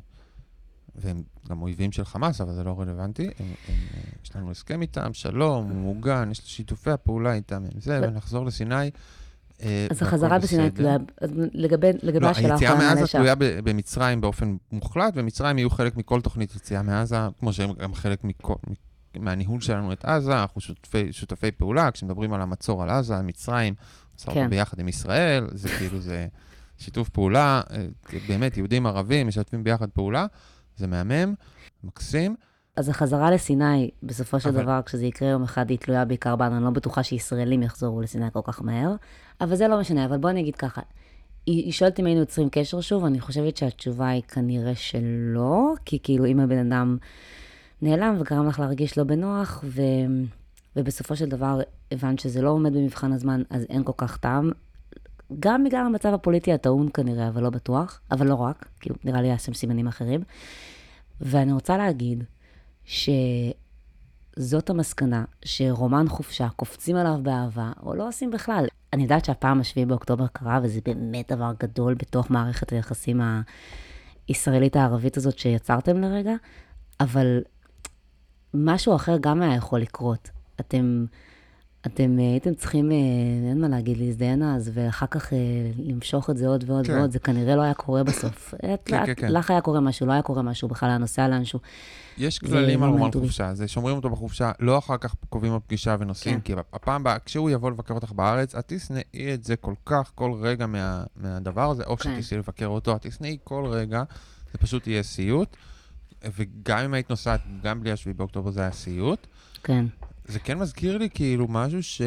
והם גם אויבים של חמאס, אבל זה לא רלוונטי. הם, הם, אה, יש לנו הסכם איתם, שלום, הוא מוגן, יש שיתופי הפעולה איתם, הם זה, ונחזור לסיני. אה, אז החזרה בסיני בסדר. תלויה, לגבי, לגבי לא, השאלה היציאה האחרונה, מעזה. תלויה במצרים באופן מוחלט, ומצרים יהיו חלק מכל תוכנית יציאה מעזה, כמו שהם גם חלק מכל, מהניהול שלנו את עזה, אנחנו שותפי, שותפי פעולה, כשמדברים על המצור על עזה, מצרים, עושה כן. אותו ביחד עם ישראל, זה כאילו, זה שיתוף פעולה, אה, באמת, יהודים ערבים משתפים ביחד פעולה, זה מהמם, מקסים. אז החזרה לסיני, בסופו של אבל- דבר, כשזה יקרה יום אחד, היא תלויה בעיקר בנו. אני לא בטוחה שישראלים יחזרו לסיני כל כך מהר, אבל זה לא משנה. אבל בואי נגיד ככה, היא, היא שואלת אם היינו יוצרים קשר שוב, אני חושבת שהתשובה היא כנראה שלא, כי כאילו אם הבן אדם נעלם וגרם לך להרגיש לא בנוח, ו, ובסופו של דבר הבנת שזה לא עומד במבחן הזמן, אז אין כל כך טעם. גם בגלל המצב הפוליטי הטעון כנראה, אבל לא בטוח, אבל לא רק, כאילו נראה לי היה שם סימנים אחרים. ואני רוצה להגיד שזאת המסקנה, שרומן חופשה, קופצים עליו באהבה, או לא עושים בכלל. אני יודעת שהפעם השביעי באוקטובר קרה, וזה באמת דבר גדול בתוך מערכת היחסים ה... הישראלית-הערבית הזאת שיצרתם לרגע, אבל משהו אחר גם היה יכול לקרות. אתם, אתם אה, הייתם צריכים, אה, אין מה להגיד, להזדיין אז, ואחר כך אה, למשוך את זה עוד ועוד כן. ועוד, זה כנראה לא היה קורה בסוף. את- כן, את- כן, כן. לך היה קורה משהו, לא היה קורה משהו, בכלל היה נוסע לאנשהו. יש כללים לא על רומן מעניין אותי. חופשה, זה שומרים אותו בחופשה, לא אחר כך קובעים לו פגישה ונוסעים, כן. כי הפעם הבאה, כשהוא יבוא לבקר אותך בארץ, את תשנאי את זה כל כך, כל רגע מה, מהדבר הזה, או כן. שתיסעי לבקר אותו, את תשנאי כל רגע, זה פשוט יהיה סיוט. וגם אם היית נוסעת, גם בלי השביעי באוקטובר זה היה סיוט. כן. זה כן מזכיר לי כאילו משהו ש...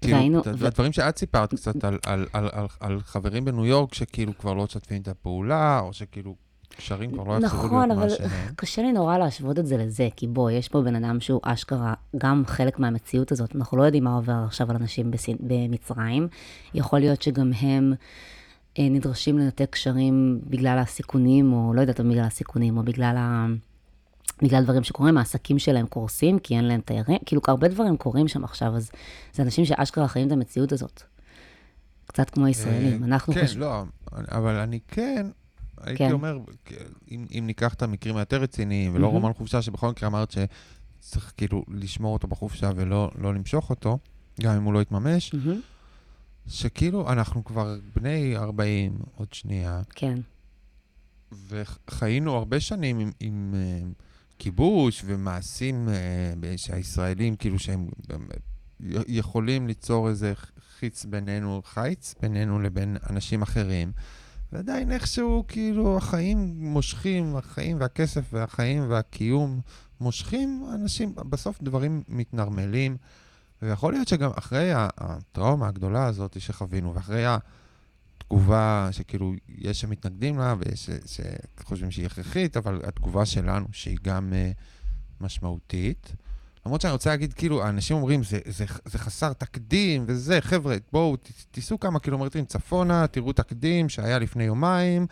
כאילו, הדברים שאת סיפרת קצת על, על, על, על, על חברים בניו יורק שכאילו כבר לא משתפים את הפעולה, או שכאילו קשרים כבר לא יחזרו נכון, להיות אבל מה שהם. קשה לי נורא להשוות את זה לזה, כי בוא, יש פה בן אדם שהוא אשכרה גם חלק מהמציאות הזאת. אנחנו לא יודעים מה עובר עכשיו על אנשים בסין, במצרים. יכול להיות שגם הם אה, נדרשים לנתק קשרים בגלל הסיכונים, או לא יודעת בגלל הסיכונים, או בגלל ה... בגלל דברים שקורים, העסקים שלהם קורסים, כי אין להם תיירים, כאילו הרבה דברים קורים שם עכשיו, אז זה אנשים שאשכרה חיים את המציאות הזאת. קצת כמו הישראלים. אה, אנחנו כן, חושבים... לא, אבל אני כן, הייתי כן. אומר, אם, אם ניקח את המקרים היותר רציניים, ולא מהמם. רומן חופשה, שבכל מקרה אמרת שצריך כאילו לשמור אותו בחופשה ולא לא למשוך אותו, גם אם הוא לא יתממש, מהמם, שכאילו אנחנו כבר בני 40 עוד שנייה, כן, וחיינו הרבה שנים עם, עם uh, כיבוש ומעשים uh, שהישראלים, כאילו שהם יכולים ליצור איזה חיץ בינינו, חיץ בינינו לבין אנשים אחרים. ועדיין איכשהו, כאילו, החיים מושכים, החיים והכסף והחיים והקיום מושכים אנשים, בסוף דברים מתנרמלים. ויכול להיות שגם אחרי ה- הטראומה הגדולה הזאת שחווינו, ואחרי התגובה שכאילו, יש שמתנגדים לה ויש ש- שחושבים שהיא הכרחית, אבל התגובה שלנו, שהיא גם uh, משמעותית. למרות שאני רוצה להגיד, כאילו, האנשים אומרים, זה, זה, זה חסר תקדים וזה, חבר'ה, בואו, תיסעו כמה קילומטרים צפונה, תראו תקדים שהיה לפני יומיים,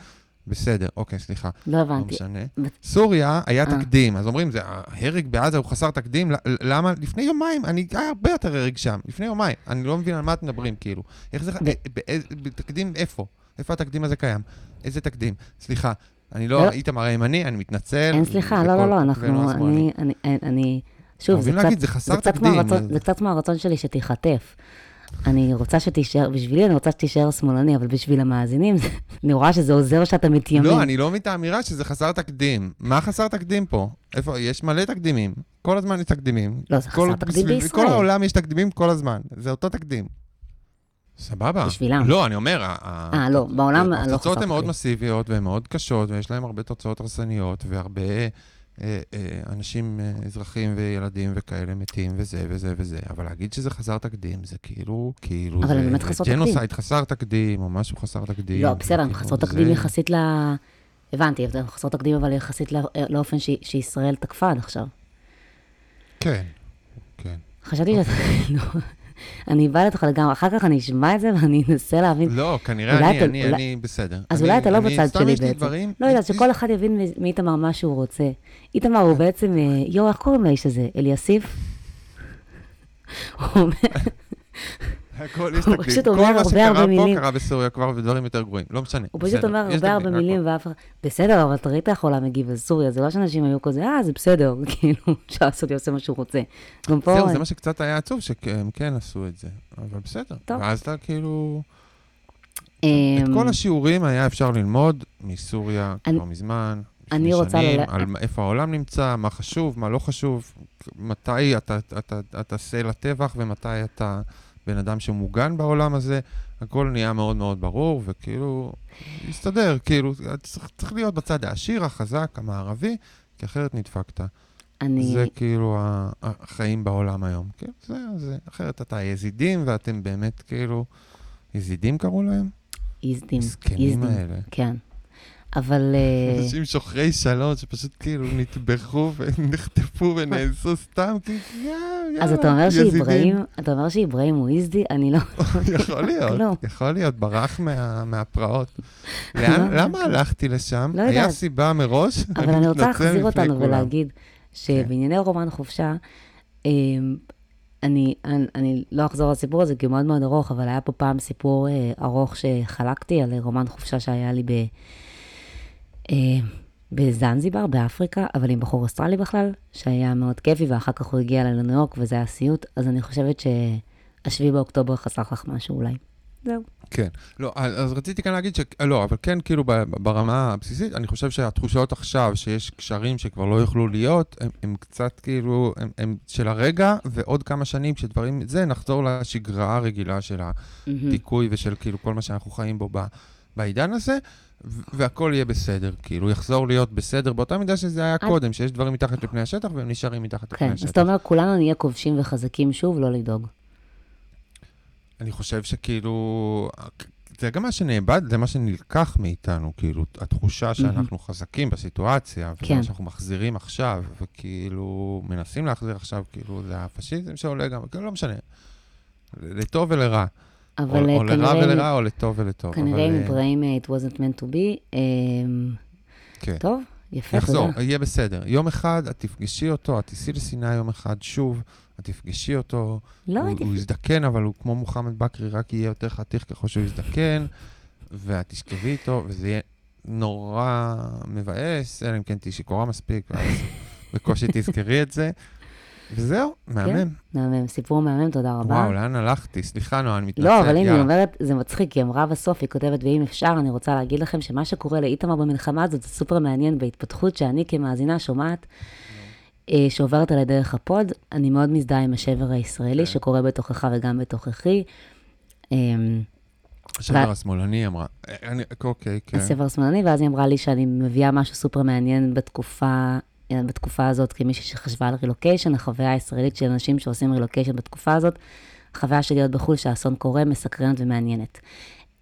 בסדר, אוקיי, סליחה, לא לא הבנתי. משנה. ו- סוריה היה אה. תקדים, אז אומרים, זה, ההרג בעזה הוא חסר תקדים, למה? לפני יומיים, אני, היה הרבה יותר הרג שם, לפני יומיים, אני לא מבין על מה אתם מדברים, כאילו. איך זה, אה, באיזה- בתקדים איפה? איפה התקדים הזה קיים? איזה תקדים? סליחה, אני לא. לא, איתמר הימני, אני מתנצל. אין סליחה, לא, לא, לא, אנחנו. אני, שוב, זה קצת, תקדים. זה קצת מהרצון שלי שתיחטף. אני רוצה שתישאר, בשבילי אני רוצה שתישאר שמאלני, אבל בשביל המאזינים, אני רואה שזה עוזר שאתה מתיימם. לא, אני לא מבין את האמירה שזה חסר תקדים. מה חסר תקדים פה? איפה? יש מלא תקדימים. כל הזמן יש תקדימים. לא, זה כל- חסר תקדים בישראל. בכל העולם יש תקדימים כל הזמן. זה אותו תקדים. סבבה. בשבילם. לא, אני אומר, אה, לא, בעולם לא התוצאות חסר הן מאוד תקדים. מסיביות והן מאוד קשות, ויש להן הרבה תוצאות הרסניות, והרבה אנשים, אה, אזרחים וילדים וכאלה מתים, וזה וזה וזה. אבל להגיד שזה חסר תקדים, זה כאילו, כאילו, אבל זה באמת חסר תקדים. ג'נוסייד חסר תקדים, או משהו חסר תקדים. לא, בסדר, הם כאילו, זה- תקדים יחסית ל... הבנתי, הם חסרות תקדים, אבל יחסית לא- לאופן ש- שישראל תקפה עד עכשיו. כן, כן. חשבתי שאתה... אני איבדת אותך לגמרי, אחר כך אני אשמע את זה ואני אנסה להבין. לא, כנראה אני, אתה- אני, אולי- אני בסדר. אז אני- אולי אתה לא בצד שלי בעצם. דברים- לא יודעת, שכל אחד יבין מאיתמר מה שהוא רוצה. איתמר הוא בעצם, אה, יואו, איך קוראים לאיש הזה? אליסיף? הוא אומר, הכל יש הוא תקדים. פשוט כל אומר מה הרבה שקרה פה. קרה בסוריה כבר ודברים יותר גרועים. לא משנה. הוא פשוט אומר הרבה הרבה מילים ואף אחד... בסדר, אבל אתה ראית איך העולם מגיב לסוריה, זה לא שאנשים היו כזה, אה, זה בסדר, כאילו, לעשות, עושה מה שהוא רוצה. גם פה... זהו, זה מה שקצת היה עצוב, שהם כן עשו את זה. אבל בסדר. טוב. ואז אתה כאילו... את אמ, כל השיעורים היה אפשר ללמוד מסוריה כבר מזמן. אני רוצה שנים, ל- על איפה העולם נמצא, מה חשוב, מה לא חשוב, מתי אתה, אתה, אתה סלע טבח ומתי אתה בן אדם שמוגן בעולם הזה, הכל נהיה מאוד מאוד ברור, וכאילו, יסתדר, כאילו, צריך, צריך להיות בצד העשיר, החזק, המערבי, כי אחרת נדפקת. אני... זה כאילו החיים בעולם היום. כאילו, זה, זה, אחרת אתה יזידים, ואתם באמת כאילו, יזידים קראו להם? מסכנים איזדים. האלה. כן. אבל... אה, אנשים שוחרי שלום שפשוט כאילו נטבחו ונחטפו ונאנסו סתם, יאללה, אז אתה אומר. שאיברהים, אתה אומר שאיברהים הוא איזדי? אני לא... יכול להיות. יכול להיות, ברח מה- מהפרעות. לא. למה הלכתי לשם? לא היה יודעת. סיבה מראש? אבל אני רוצה להחזיר אותנו. ולהגיד שבענייני רומן חופשה, אמ, אני, אני, אני לא אחזור על הסיפור הזה כי הוא מאוד מאוד ארוך, אבל היה פה פעם סיפור אה, ארוך שחלקתי על רומן חופשה שהיה לי ב, בזנזיבר, באפריקה, אבל עם בחור אוסטרלי בכלל, שהיה מאוד כיפי, ואחר כך הוא הגיע לניו יורק וזה היה סיוט, אז אני חושבת שהשביעי באוקטובר חסך לך משהו אולי. זהו. כן. לא, אז רציתי כאן להגיד ש... לא, אבל כן, כאילו ב- ברמה הבסיסית, אני חושב שהתחושות עכשיו, שיש קשרים שכבר לא יוכלו להיות, הם, הם קצת כאילו, הם, הם של הרגע, ועוד כמה שנים, כשדברים, זה, נחזור לשגרה הרגילה של הדיכוי ושל כאילו כל מה שאנחנו חיים בו ב- בעידן הזה, והכל יהיה בסדר, כאילו, יחזור להיות בסדר באותה מידה שזה היה קודם, שיש דברים מתחת לפני השטח והם נשארים מתחת לפני כן, השטח. אז אתה אומר, כולנו נהיה כובשים וחזקים שוב, לא לדאוג. אני חושב שכאילו, זה גם מה שנאבד, זה מה שנלקח מאיתנו, כאילו, התחושה שאנחנו חזקים בסיטואציה, וזה כן. שאנחנו מחזירים עכשיו, וכאילו, מנסים להחזיר עכשיו, כאילו, זה הפשיזם שעולה גם, כאילו, לא משנה. לטוב ולרע. אבל או, אה, או לרע כנראה... ולרע, או לטוב ולטוב. כנראה עם אה, אברהים אה, it wasn't meant to be. כן. טוב, יפה, יחזור, תודה. יהיה בסדר. יום אחד את תפגשי אותו, את תיסעי לסיני יום אחד שוב, את תפגשי אותו, לא הוא. הוא יזדקן, אבל הוא כמו מוחמד בכרי, רק יהיה יותר חתיך ככל שהוא יזדקן, ואת תשכבי איתו, וזה יהיה נורא מבאס, אלא אם כן תהיי שיכורה מספיק, ואז בקושי תזכרי את זה. וזהו, מהמם. מהמם, סיפור מהמם, תודה רבה. וואו, לאן הלכתי? סליחה, נועה, אני מתנצל. לא, אבל הנה, היא. אומרת, זה מצחיק, היא אמרה בסוף, היא כותבת, ואם אפשר, אני רוצה להגיד לכם שמה שקורה לאיתמר במלחמה הזאת, זה סופר מעניין בהתפתחות שאני כמאזינה שומעת, אה, שעוברת עליי דרך הפוד. אני מאוד מזדהה עם השבר הישראלי כן. שקורה בתוכך וגם בתוככי. אמ, השבר ו- השמאלני אמרה, אה, אני- אוקיי, כן. הספר השמאלני, ואז היא אמרה לי שאני מביאה משהו סופר מעניין בתקופה, בתקופה הזאת, כמישהי שחשבה על רילוקיישן, החוויה הישראלית של אנשים שעושים רילוקיישן בתקופה הזאת, החוויה של להיות בחו"ל, שהאסון קורה, מסקרנת ומעניינת.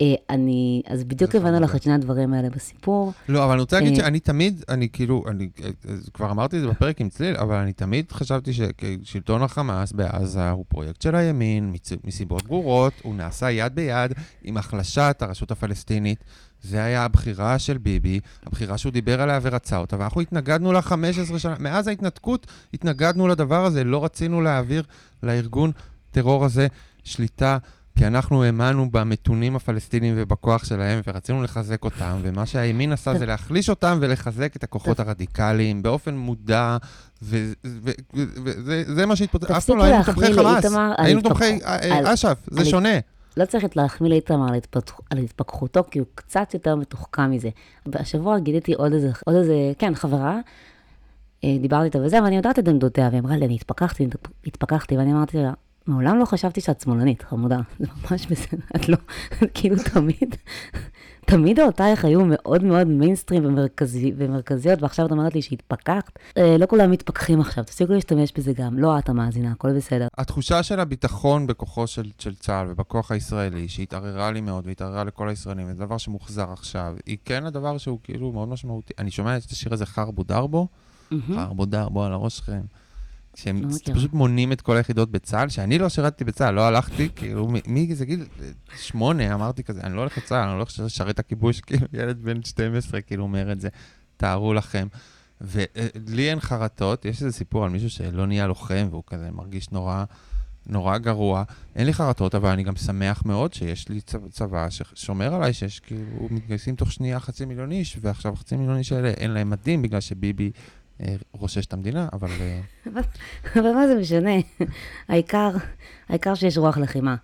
אה, אני, אז בדיוק חמוד. לך את שני הדברים האלה בסיפור. לא, אבל אני רוצה להגיד אה, שאני תמיד, אני כאילו, אני אה, אה, כבר אמרתי את זה בפרק עם צליל, אבל אני תמיד חשבתי ששלטון החמאס בעזה הוא פרויקט של הימין, מסיבות ברורות, הוא נעשה יד ביד עם החלשת הרשות הפלסטינית. זה היה הבחירה של ביבי, הבחירה שהוא דיבר עליה ורצה אותה, ואנחנו התנגדנו לה 15 שנה. מאז ההתנתקות התנגדנו לדבר הזה, לא רצינו להעביר לארגון טרור הזה שליטה כי אנחנו האמנו במתונים הפלסטינים ובכוח שלהם, ורצינו לחזק אותם, ומה שהימין עשה זה להחליש אותם ולחזק את הכוחות הרדיקליים באופן מודע, וזה מה שהתפתח. אף פעם לא היינו תומכי חמאס, היינו תומכי אה, אה, אש"ף, זה שונה. לא צריך להחמיא לאיתמר על, התפתח, על התפכחותו, כי הוא קצת יותר מתוחכם מזה. השבוע גיליתי עוד איזה, עוד איזה, כן, חברה, אה, דיברתי איתה וזה, ואני יודעת את עמדותיה, והיא אמרה לי, אני התפכחתי, התפכחתי, ואני אמרתי לה, מעולם לא חשבתי שאת שמאלנית, חמודה. זה ממש בסדר, את לא, כאילו תמיד, תמיד דעותייך היו מאוד מאוד מיינסטרים ומרכזי, ומרכזיות, ועכשיו את אומרת לי שהתפכחת. אה, לא כולם מתפכחים עכשיו, תפסיקו להשתמש בזה גם. לא את המאזינה, הכל בסדר. התחושה של הביטחון בכוחו של, של צה"ל ובכוח הישראלי, שהתערערה לי מאוד והתערערה לכל הישראלים, וזה דבר שמוחזר עכשיו, היא כן הדבר שהוא כאילו מאוד משמעותי. אני שומע את השיר הזה חרבו דרבו, חרבו דרבו על הראש שלכם. שהם לא. פשוט מונים את כל היחידות בצה"ל, שאני לא שירתתי בצה"ל, לא הלכתי, כאילו, מאיזה גיל שמונה אמרתי כזה, אני לא הולך לצה"ל, אני לא הולך לשרת את הכיבוש, כאילו, ילד בן 12 כאילו אומר את זה, תארו לכם. ולי אין חרטות, יש איזה סיפור על מישהו שלא נהיה לוחם, והוא כזה מרגיש נורא, נורא גרוע. אין לי חרטות, אבל אני גם שמח מאוד שיש לי צבא, צבא ששומר עליי, שיש כאילו, מתגייסים תוך שנייה חצי מיליון איש, ועכשיו חצי מיליון איש האלה אין להם מדים בגלל שביבי אה, רושש את המדינה, אבל... אה, אבל מה זה משנה? העיקר, העיקר שיש רוח לחימה.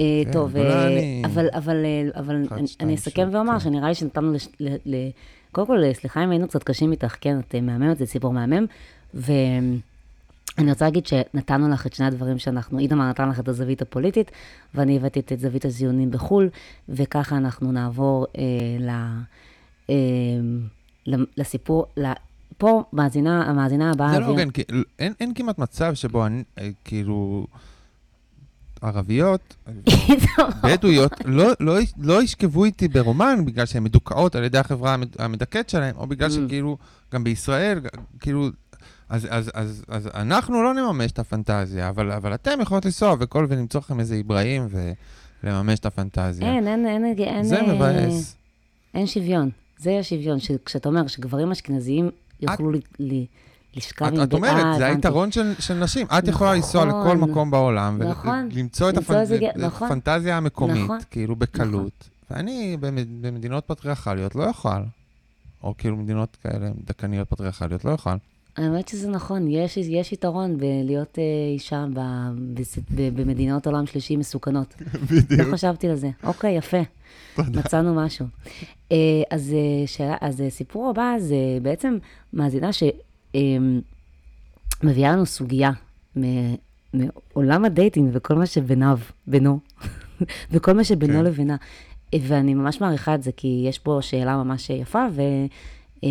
אה, כן, טוב, אבל אה, אני- אבל, אבל, אה, אבל אסכם ואומר כן. שנראה לי שנתנו, ל- קודם כל, אה, סליחה אם היינו קצת קשים איתך, כן, את אה, מהממת, זה סיפור מהמם, ואני רוצה להגיד שנתנו לך את שני הדברים שאנחנו, איתמר נתן לך את הזווית הפוליטית, ואני הבאתי את זווית הזיונים בחו"ל, וככה אנחנו נעבור אה, ל, אה, לסיפור, ל- פה מאזינה, המאזינה הבאה... זה לא הוגן, כי אין, אין כמעט מצב שבו אני, אה, כאילו, ערביות, בדואיות, לא, לא, לא ישכבו איתי ברומן בגלל שהן מדוכאות על ידי החברה המד- המדכאת שלהן, או בגלל Mm. שכאילו, גם בישראל, כאילו, אז, אז, אז, אז אנחנו לא נממש את הפנטזיה, אבל, אבל אתם יכולות לנסוע וכל ולמצוא לכם איזה אברהים ולממש את הפנטזיה. אין, אין, אין, אין, זה מבאס. אין שוויון. זה השוויון, שכשאתה אומר שגברים אשכנזיים יוכלו ל- ל- לשכב את, עם... את אומרת, זה. היתרון של, של נשים. את יכולה לנסוע לכל נכון. מקום בעולם, נכון. ולמצוא את נכון. הפנטזיה המקומית, נכון. כאילו בקלות. ואני במ- במדינות פטריארכליות לא אוכל. או כאילו מדינות כאלה דכאניות פטריארכליות לא אוכל. האמת שזה נכון, יש, יש יתרון בלהיות אה, אישה ב, בס- ב, במדינות עולם שלישי מסוכנות. בדיוק. לא חשבתי על זה. אוקיי, יפה. מצאנו משהו. אה, אז, אה, שאלה, אז סיפור הבא זה בעצם מאזינה שמביאה לנו סוגיה מ- מעולם ה dating וכל מה שביניו, בינו, וכל מה שבינו כן. לבינה. ואני ממש מעריכה את זה, כי יש פה שאלה ממש יפה, ו... אה,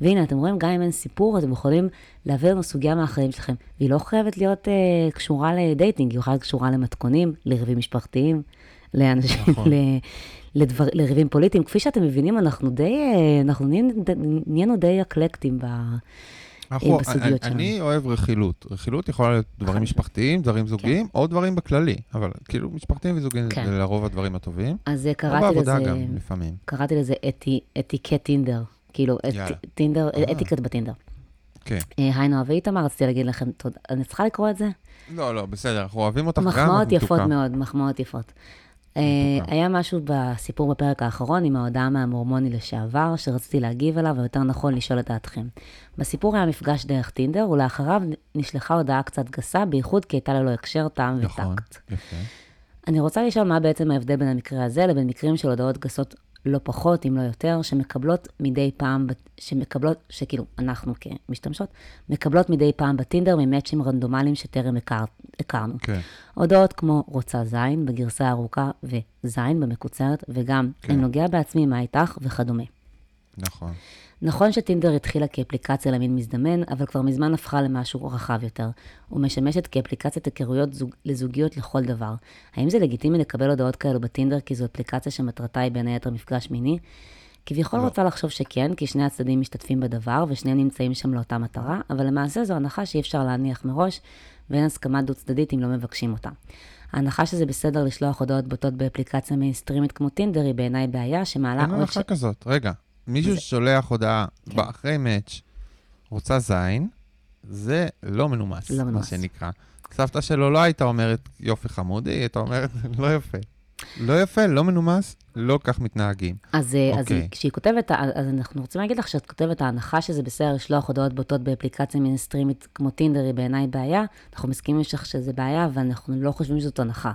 והנה, אתם רואים, גם אם אין סיפור, אתם יכולים להעביר לנו סוגיה מהחיים שלכם. והיא לא חייבת להיות אה, קשורה ל dating, היא יכולה להיות קשורה למתכונים, לריבים משפחתיים, לאנשים, נכון. לדבר, לריבים פוליטיים. כפי שאתם מבינים, אנחנו די, אה, אנחנו נהיינו- די אקלקטים ב... אנחנו- בסוגיות אני- אני אוהב רכילות. רכילות יכולה להיות דברים חד משפחתיים, דברים זוגיים, או דברים בכללי. אבל כאילו משפחתיים וזוגיים כן. זה לרוב הדברים הטובים. אז אה, או קראתי לזה, בעבודה גם, לפעמים. קראתי לזה אתי, אתיקט טינדר. כאילו, את. טינדר, אה. אתיקט בטינדר. כן. אה, היי נועה ואיתמר, רציתי להגיד לכם תודה. אני צריכה לקרוא את זה? לא, לא, בסדר, אנחנו אוהבים אותך גם, מחמאות יפות. מאוד, מחמאות יפות. אה. היה משהו בסיפור בפרק האחרון עם ההודעה מהמורמוני לשעבר, שרציתי להגיב אליו, או יותר נכון לשאול את דעתכם. בסיפור היה מפגש דרך טינדר, ולאחריו נשלחה הודעה קצת גסה, בייחוד כי הייתה ללא הקשר, טעם נכון, וטקט. יפה. אני רוצה לשאול מה בעצם ההבדל בין המקרה הזה לבין מקרים של הודעות גסות לא פחות, אם לא יותר, שמקבלות מדי פעם, שמקבלות, שכאילו, אנחנו כמשתמשות, מקבלות מדי פעם בטינדר ממאצ'ים רנדומליים שטרם הכר, הכרנו. כן. הודעות כמו רוצה זין בגרסה ארוכה וזין במקוצרת, וגם כן. אני נוגע בעצמי, מה איתך וכדומה. נכון. נכון שטינדר התחילה כאפליקציה למין מזדמן, אבל כבר מזמן הפכה למשהו רחב יותר, ומשמשת כאפליקציית היכרויות זוג, לזוגיות לכל דבר. האם זה לגיטימי לקבל הודעות כאלו בטינדר כי זו אפליקציה שמטרתה היא בין היתר מפגש מיני? כביכול לא. רוצה לחשוב שכן, כי שני הצדדים משתתפים בדבר ושניהם נמצאים שם לאותה מטרה, אבל למעשה זו הנחה שאי אפשר להניח מראש, ואין הסכמה דו-צדדית אם לא מבקשים אותה. ההנחה שזה בסדר לשלוח הודעות בוטות באפליקציה מיינסטרימית כמו טינדר היא בעיניי בעיה שמעלה אין הנחה כזאת. רגע, מישהו זה- ששולח הודעה כן. אחרי match, רוצה זין, זה לא מנומס, לא מה מנומס. שנקרא. סבתא שלו לא הייתה אומרת יופי חמודי, היא הייתה אומרת לא יפה. לא יפה, לא מנומס, לא כך מתנהגים. אז, אה, אז אוקיי. היא- כשהיא כותבת, אז אנחנו רוצים להגיד לך שאת כותבת, ההנחה שזה בסדר לשלוח הודעות בוטות באפליקציה מיינסטרימית כמו טינדר היא בעיניי בעיה, אנחנו מסכימים איתך שזה בעיה, ואנחנו לא חושבים שזאת הנחה.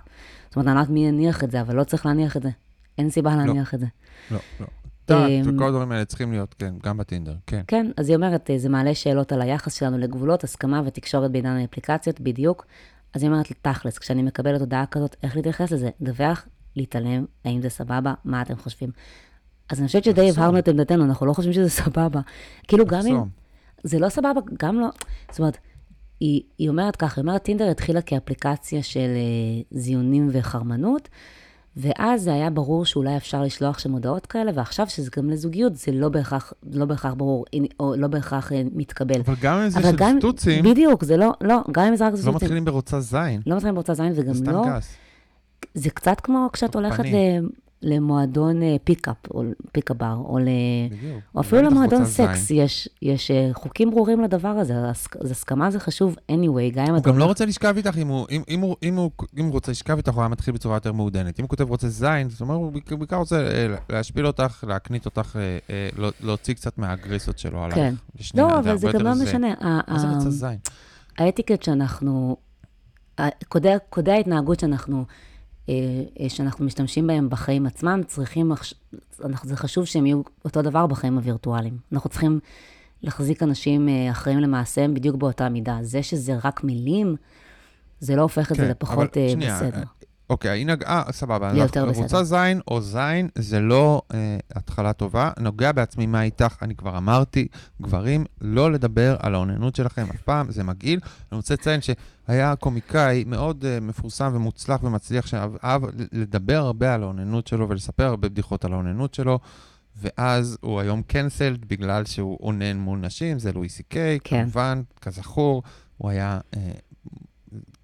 זאת אומרת, אני לא יודעת מי יניח את זה, אבל לא צריך להניח את זה. אין סיבה להניח את זה. לא, לא. טאט אמ, וכל הדברים האלה צריכים להיות, כן, גם בטינדר, כן. כן, אז היא אומרת, אה, זה מעלה שאלות על היחס שלנו לגבולות, הסכמה ותקשורת בעניין האפליקציות, בדיוק. אז היא אומרת תכלס, כשאני מקבלת הודעה כזאת, איך להתייחס לזה? דווח, להתעלם, האם זה סבבה, מה אתם חושבים? אז אני חושבת שדי. הבהרנו את עמדתנו, אנחנו לא חושבים שזה סבבה. כאילו, גם אם... זה לא סבבה, גם לא... זאת אומרת, היא, היא אומרת ככה, היא אומרת, טינדר התחילה כאפליקציה של אה, זיונים וחרמנות, ואז זה היה ברור שאולי אפשר לשלוח שם הודעות כאלה, ועכשיו שזה גם לזוגיות, זה לא בהכרח, לא בהכרח ברור, או לא בהכרח אה, מתקבל. אבל גם אם זה של גם, סטוצים, בדיוק, זה לא, לא, גם אם זה רק לא סטוצים. מתחילים ברוצה זין, לא מתחילים בהוצאה זין, וגם זה סתם לא, גס. זה קצת כמו כשאת הולכת. ל- למועדון אה, pickup, או pickup bar, או ל... או אפילו למועדון. סקס, יש, יש אה, חוקים ברורים לדבר הזה, אז הסכמה זה חשוב anyway, גם אם הוא אתה... גם לא הולך- רוצה לשכב איתך, אם הוא, אם, אם, הוא, אם, הוא, אם הוא רוצה לשכב איתך, הוא היה מתחיל בצורה יותר מעודנת. אם הוא כותב רוצה זין, זאת אומרת, הוא בעיקר- רוצה אה, להשפיל אותך, להקניט אותך, אה, אה, לא- להוציא קצת מהאגרסיות שלו עלייך. כן. לא, אבל זה גם לא משנה. מה זה רוצה זין? האתיקט שאנחנו, קודי, ההתנהגות שאנחנו, אה, אה, שאנחנו משתמשים בהם בחיים עצמם, צריכים, אנחנו, זה חשוב שהם יהיו אותו דבר בחיים הווירטואליים. אנחנו צריכים להחזיק אנשים אה, אחראים למעשיהם בדיוק באותה מידה. זה שזה רק מילים, זה לא הופך את זה כן, לפחות אבל אה, שנייה, בסדר. אוקיי, היא נגעה, סבבה. ליותר אנחנו- בסדר. רוצה זין או זין, זה לא אה, התחלה טובה. נוגע בעצמי מה איתך, אני כבר אמרתי, גברים, לא לדבר על האוננות שלכם אף פעם, זה מגעיל. אני רוצה לציין שהיה קומיקאי מאוד אה, מפורסם ומוצלח ומצליח, שאהב לדבר הרבה על האוננות שלו ולספר הרבה בדיחות על האוננות שלו. ואז הוא היום קנסלד בגלל שהוא אונן מול נשים, זה לואי סי קיי, כן. כמובן, כזכור, הוא היה אה,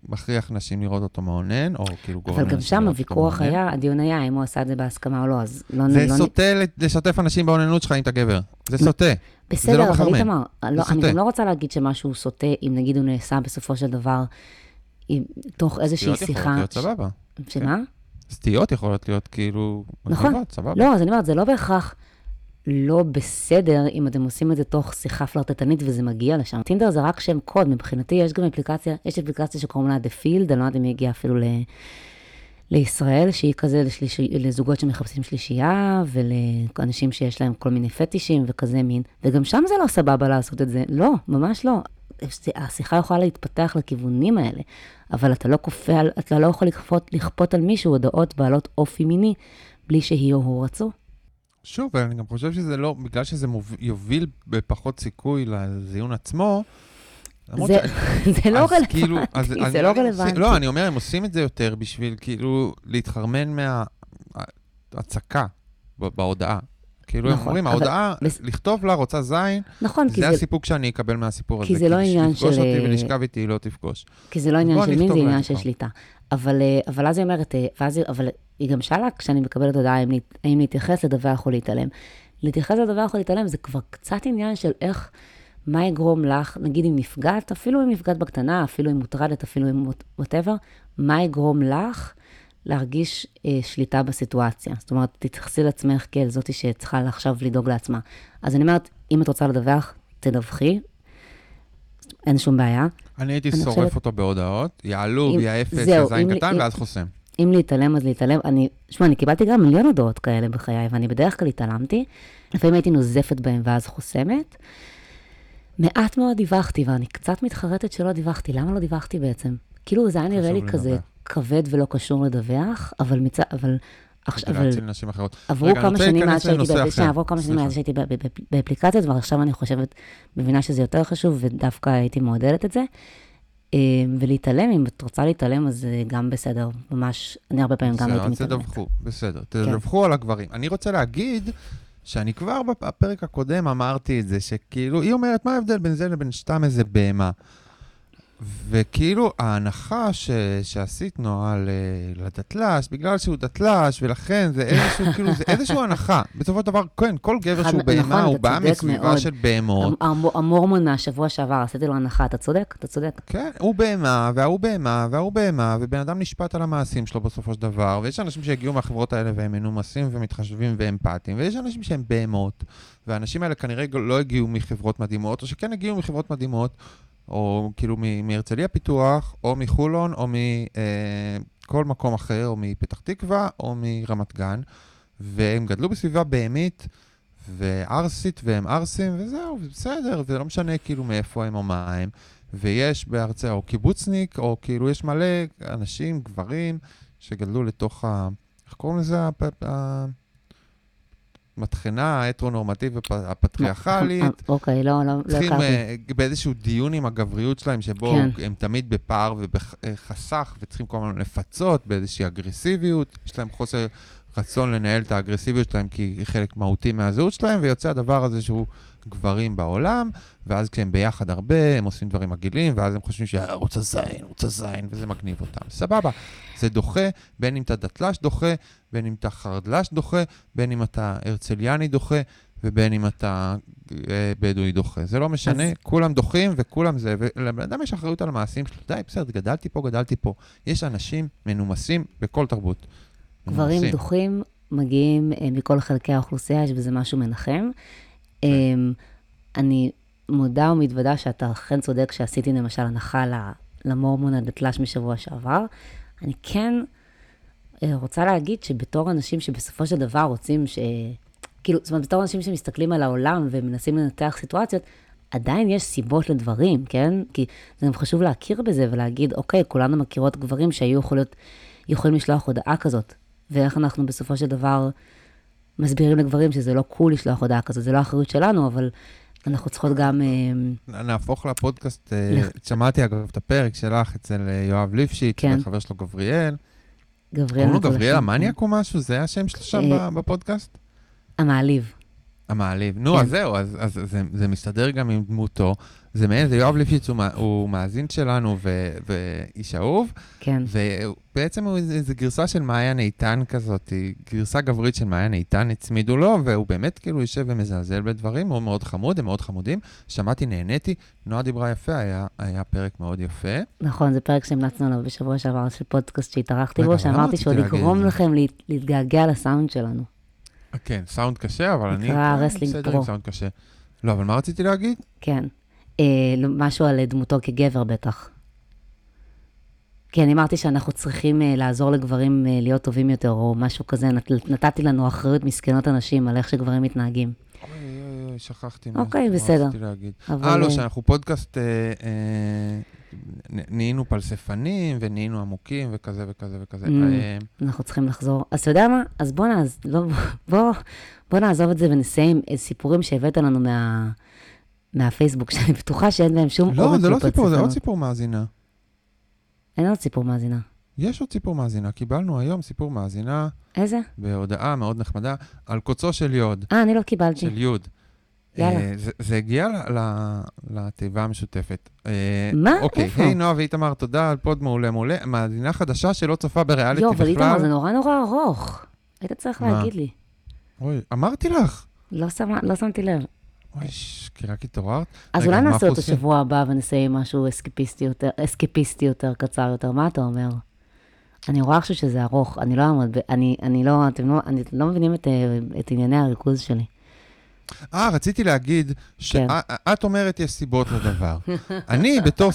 מכריח נשים לראות אותו מאונן, או כאילו גורם אבל גם שם הוויכוח. היה, הדיון היה אם הוא עשה את זה בהסכמה או לא, אז לא... זה לא סוטה ל- לשתף אנשים באוננות שלך אם אתה גבר. זה סוטה. בסדר, אבל מחרמן, איתמר, לא, זה אני סוטה. גם לא רוצה להגיד שמשהו סוטה, אם נגיד הוא נעשה בסופו של דבר, עם, תוך איזושהי סטיות יכולות שיחה. להיות סבבה. שמה? סטיות יכולות להיות כאילו... נכון. מגניבות, סבבה. לא, אז אני אומרת, זה לא בהכרח לא בסדר אם אתם עושים את זה תוך שיחה פלרטטנית וזה מגיע לשם. טינדר זה רק שם קוד, מבחינתי יש גם אפליקציה, יש אפליקציה שקוראים לה The Field, אני לא יודעת אם היא הגיעה אפילו ל... לישראל, שהיא כזה לשליש... לזוגות שמחפשים שלישייה, ולאנשים שיש להם כל מיני פטישים וכזה מין, וגם שם זה לא סבבה לעשות את זה, לא, ממש לא. השיחה יכולה להתפתח לכיוונים האלה, אבל אתה לא כופה, אתה לא יכול לכפות, לכפות על מישהו הודעות בעלות אופי מיני, בלי שהיא או הוא רצו. שוב, אני גם חושב שזה לא, בגלל שזה מוב... יוביל בפחות סיכוי לזיון עצמו, זה, זה לא רלוונטי, כאילו- אז- זה אז לא הם רלוונטי. לא, אני אומר, הם עושים את זה יותר בשביל כאילו להתחרמן מההצקה בהודעה. כאילו, הם נכון, אומרים, אבל ההודעה, בס- לכתוב לה רוצה זין, נכון, כי זה זה, הסיפוק שאני אקבל מהסיפור הזה. כי זה לא עניין לפגוש של, אותי אה, ולשכב איתי, היא לא תפגוש. כי זה לא עניין של אני מין, זה עניין של. שליטה. אבל, אה, אבל אז היא אומרת, אה, ואז אבל היא גם שאלה, כשאני מקבלת הודעה, האם, האם להתייחס, לדווח או להתעלם. להתייחס, לדווח או להתעלם, זה כבר קצת עניין של איך, מה יגרום לך, נגיד אם נפגעת, אפילו אם נפגעת בקטנה, אפילו אם מוטרדת, אפילו אם וואטאבר, מה יגרום לך להרגיש אה, שליטה בסיטואציה? זאת אומרת, תתייחסי לעצמך כאל זאתי שצריכה עכשיו לדאוג לעצמה. אז אני אומרת, אם את רוצה לדווח, תדווחי, אין שום בעיה. אני הייתי אני שורף חושבת- אותו בהודעות, יעלו, אם- יהיה אפס, אם- זין קטן, אם- ואז חוסם. אם להתעלם, אז להתעלם. אני, שמע, אני קיבלתי גם מיליון הודעות כאלה בחיי, ואני בדרך כלל התעלמתי. לפעמים הייתי נוזפת בהם ואז חוסמת. מעט מאוד דיווחתי, ואני קצת מתחרטת שלא דיווחתי. למה לא דיווחתי בעצם? כאילו, זה היה נראה לי חשוב כזה. כבד ולא קשור לדווח, אבל מצד... אבל... עכשיו, אבל נשים אחרות. עברו רגע, כמה שנים מאז שהייתי. שנייה, עברו כמה שנים. מאז שהייתי ב- ב- ב- באפליקציות, ועכשיו אני חושבת, מבינה שזה יותר חשוב, ודווקא הייתי מעודדת את זה. אה, ולהתעלם, אם את רוצה להתעלם, אז זה גם בסדר. ממש, אני הרבה פעמים גם בסדר, הייתי מתעלמת. תדווחו, בסדר. תדווחו על הגברים. אני רוצה להגיד שאני כבר בפרק הקודם אמרתי את זה, שכאילו, היא אומרת, מה ההבדל בין זה לבין סתם איזה בהמה? וכאילו, ההנחה ש, שעשית נועה ל- לדתל"ש, בגלל שהוא דתל"ש, ולכן זה איזשהו, כאילו, זה איזושהי הנחה. בסופו של דבר, כן, כל גבר שהוא בהמה, נכון, הוא בא מסביבה מאוד. של בהמות. המ- המ- המורמון מהשבוע שעבר, עשיתי לו הנחה, אתה צודק, אתה צודק. כן, הוא בהמה, וההוא בהמה, וההוא בהמה, ובן אדם נשפט על המעשים שלו בסופו של דבר, ויש אנשים שהגיעו מהחברות האלה והם מנומסים ומתחשבים ואמפתיים, ויש אנשים שהם בהמות, והאנשים האלה כנראה לא הגיעו מחברות מדהימות, או שכן הגיעו מחברות מדהימות, או כאילו מהרצליה פיתוח, או מחולון, או מכל מקום אחר, או מפתח תקווה, או מרמת גן, והם גדלו בסביבה בהמית. וערסית והם ערסים, וזהו, בסדר, וזה לא משנה כאילו מאיפה הם או מה הם. ויש בארצה, או קיבוצניק, או כאילו יש מלא אנשים, גברים, שגדלו לתוך ה... איך קוראים לזה? המטחנה ההטרונורמטיבית הפ- הפטריארכלית. אה, אוקיי, לא, לא, לא צריכים הכרתי. אה, באיזשהו דיון עם הגבריות שלהם, שבו כן. הם תמיד בפער ובחסך, וצריכים כל הזמן לפצות באיזושהי אגרסיביות. יש להם חוסר רצון לנהל את האגרסיביות שלהם, כי היא חלק מהותי מהזהות שלהם, ויוצא הדבר הזה שהוא גברים בעולם, ואז כשהם ביחד הרבה, הם עושים דברים מגעילים, ואז הם חושבים שערוץ הזין, ערוץ הזין, וזה מגניב אותם. סבבה, זה דוחה, בין אם אתה דתל"ש דוחה, בין אם אתה חרדל"ש דוחה, בין אם אתה הרצליאני דוחה, ובין אם אתה אה, בדואי דוחה. זה לא משנה, אז- כולם דוחים וכולם זה, ולבן אדם יש אחריות על המעשים שלו. די, בסדר, גדלתי פה, גדלתי פה. יש אנשים מנומסים בכל תרבות. גברים מנומסים. דוחים מגיעים אה, מכל חלקי האוכלוסייה, יש בזה משהו מנחם. אמ, אני מודה ומתוודה שאתה אכן צודק שעשיתי למשל הנחה למורמון הדתל"ש משבוע שעבר. אני כן אה, רוצה להגיד שבתור אנשים שבסופו של דבר רוצים ש... כאילו, זאת אומרת, בתור אנשים שמסתכלים על העולם ומנסים לנתח סיטואציות, עדיין יש סיבות לדברים, כן? כי זה גם חשוב להכיר בזה ולהגיד, אוקיי, כולנו מכירות גברים שהיו יכולות, יכולים לשלוח הודעה כזאת, ואיך אנחנו בסופו של דבר מסבירים לגברים שזה לא קול לשלוח הודעה כזאת, זה לא אחריות שלנו, אבל אנחנו צריכות גם... אה, נהפוך לפודקאסט, אה, שמעתי אגב את הפרק שלך אצל אה, יואב ליפשיץ, כן. וחבר שלו גבריאל. גבריאל... קוראים לו. גבריאל המניאק או משהו? זה השם שלו שם אה, בפודקאסט? המעליב. המעליב. נו, כן. אז זהו, אז, אז זה, זה מסתדר גם עם דמותו. זה מעין, זה יואב ליפשיץ, הוא, הוא מאזין שלנו ו, ואיש אהוב, כן. ובעצם הוא איזה גרסה של מעיין איתן כזאת, גרסה גברית של מעיין איתן, הצמידו לו, והוא באמת כאילו יושב ומזלזל בדברים, הוא מאוד חמוד, הם מאוד חמודים. שמעתי, נהניתי, נועה דיברה יפה, היה, היה פרק מאוד יפה. נכון, זה פרק שהמלצנו עליו בשבוע שעבר של פודקאסט שהתארחתי בו, שאמרתי שעוד יגרום? לכם להת- להתגעגע לסאונד שלנו. כן, סאונד קשה, אבל אני... נקרא כן, רסלינג בסדר פרו. סאונד קשה. לא, אבל מה רציתי להגיד? כן. אה, לא, משהו על דמותו כגבר בטח. כי אני אמרתי שאנחנו צריכים אה, לעזור לגברים אה, להיות טובים יותר, או משהו כזה. נת, נתתי לנו אחריות מסכנות הנשים על איך שגברים מתנהגים. אוי, אוי, אוי, שכחתי מה אוקיי, מה בסדר. רציתי להגיד. אבל, אה, לא, אה, שאנחנו פודקאסט, אה, אה, נהיינו פלספנים ונהיינו עמוקים וכזה וכזה וכזה. Mm. אה, אנחנו צריכים לחזור. אז אתה יודע מה? אז בוא, נעז, לא, בוא, בוא נעזוב את זה ונסיים עם סיפורים שהבאת לנו מה, מהפייסבוק, שאני בטוחה שאין בהם שום לא, זה לא סיפור, זה עוד. סיפור מאזינה. אין עוד סיפור מאזינה. יש עוד סיפור מאזינה. קיבלנו היום סיפור מאזינה איזה? בהודעה מאוד נחמדה על קוצו של יוד, אה, אני לא קיבלתי. של יוד. יאללה. אה, זה, זה הגיע לתיבה המשותפת. אה, מה? אוקיי, איפה? היי נועה ואיתמר, תודה על פוד מעולה מעולה. מאזינה חדשה שלא צופה בריאליטי יואו, בכלל. אבל איתמר, זה נורא נורא ארוך. היית צריך מה? להגיד לי. אוי, אמרתי לך. לא, שמה, לא שמתי לב. אוי, כי רק התעוררת. אז רגע, אולי נעשה אותו? שבוע הבא ונסיים משהו אסקפיסטי יותר, אסקפיסטי יותר, קצר יותר. מה אתה אומר? אני רואה עכשיו שזה ארוך, אני לא אעמוד, אני, אני לא, אתם לא, אני, לא מבינים את, אה, את ענייני הריכוז שלי. אה, רציתי להגיד כן. שאת אומרת יש סיבות לדבר. אני בתור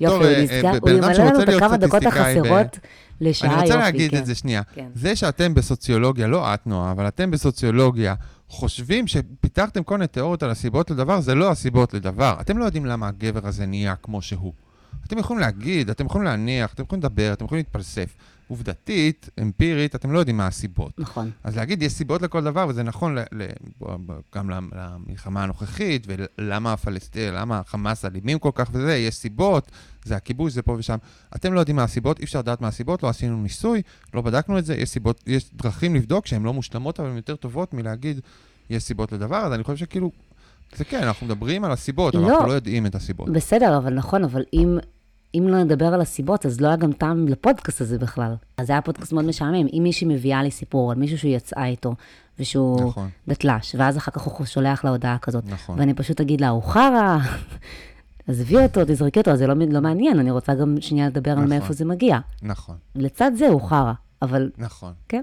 יופי, אה, אה, בן אדם ימלא לנו שרוצה את להיות הכמה דקות סטטיסטיקאי ב- החסרות לשעה, אני יופי, רוצה להגיד כן. את זה שנייה. כן. זה שאתם בסוציולוגיה, לא את נועה, אבל אתם בסוציולוגיה, חושבים שפיתחתם כל מיני תיאוריות על הסיבות לדבר, זה לא הסיבות לדבר. אתם לא יודעים למה הגבר הזה נהיה כמו שהוא. אתם יכולים להגיד, אתם יכולים להניח, אתם יכולים לדבר, אתם יכולים להתפלסף. עובדתית, אמפירית, אתם לא יודעים מה הסיבות. נכון. אז להגיד, יש סיבות לכל דבר, וזה נכון ל, ל, גם למ- למלחמה הנוכחית, ולמה הפלסטין, למה החמאס אלימים כל כך וזה, יש סיבות, זה הכיבוש, זה פה ושם. אתם לא יודעים מה הסיבות, אי אפשר לדעת מה הסיבות, לא עשינו ניסוי, לא בדקנו את זה, יש סיבות, יש דרכים לבדוק שהן לא מושלמות, אבל הן יותר טובות מלהגיד, יש סיבות לדבר, אז אני חושב שכאילו, זה כן, אנחנו מדברים על הסיבות, אבל לא. אנחנו לא יודעים את הסיבות. בסדר, אבל נכון, אבל אם, אם לא נדבר על הסיבות, אז לא היה גם טעם לפודקאסט הזה בכלל. אז זה היה פודקאסט מאוד משעמם. אם מישהי מביאה לי סיפור על מישהו שהיא יצאה איתו, ושהוא נכון, דתל"ש, ואז אחר כך הוא שולח לה הודעה כזאת, נכון. ואני פשוט אגיד לה, הוא חרא, עזבי אותו, תזרקי אותו, זה לא, לא מעניין, אני רוצה גם שנייה לדבר על נכון. מאיפה זה מגיע. נכון. לצד זה הוא חרא, אבל נכון. כן.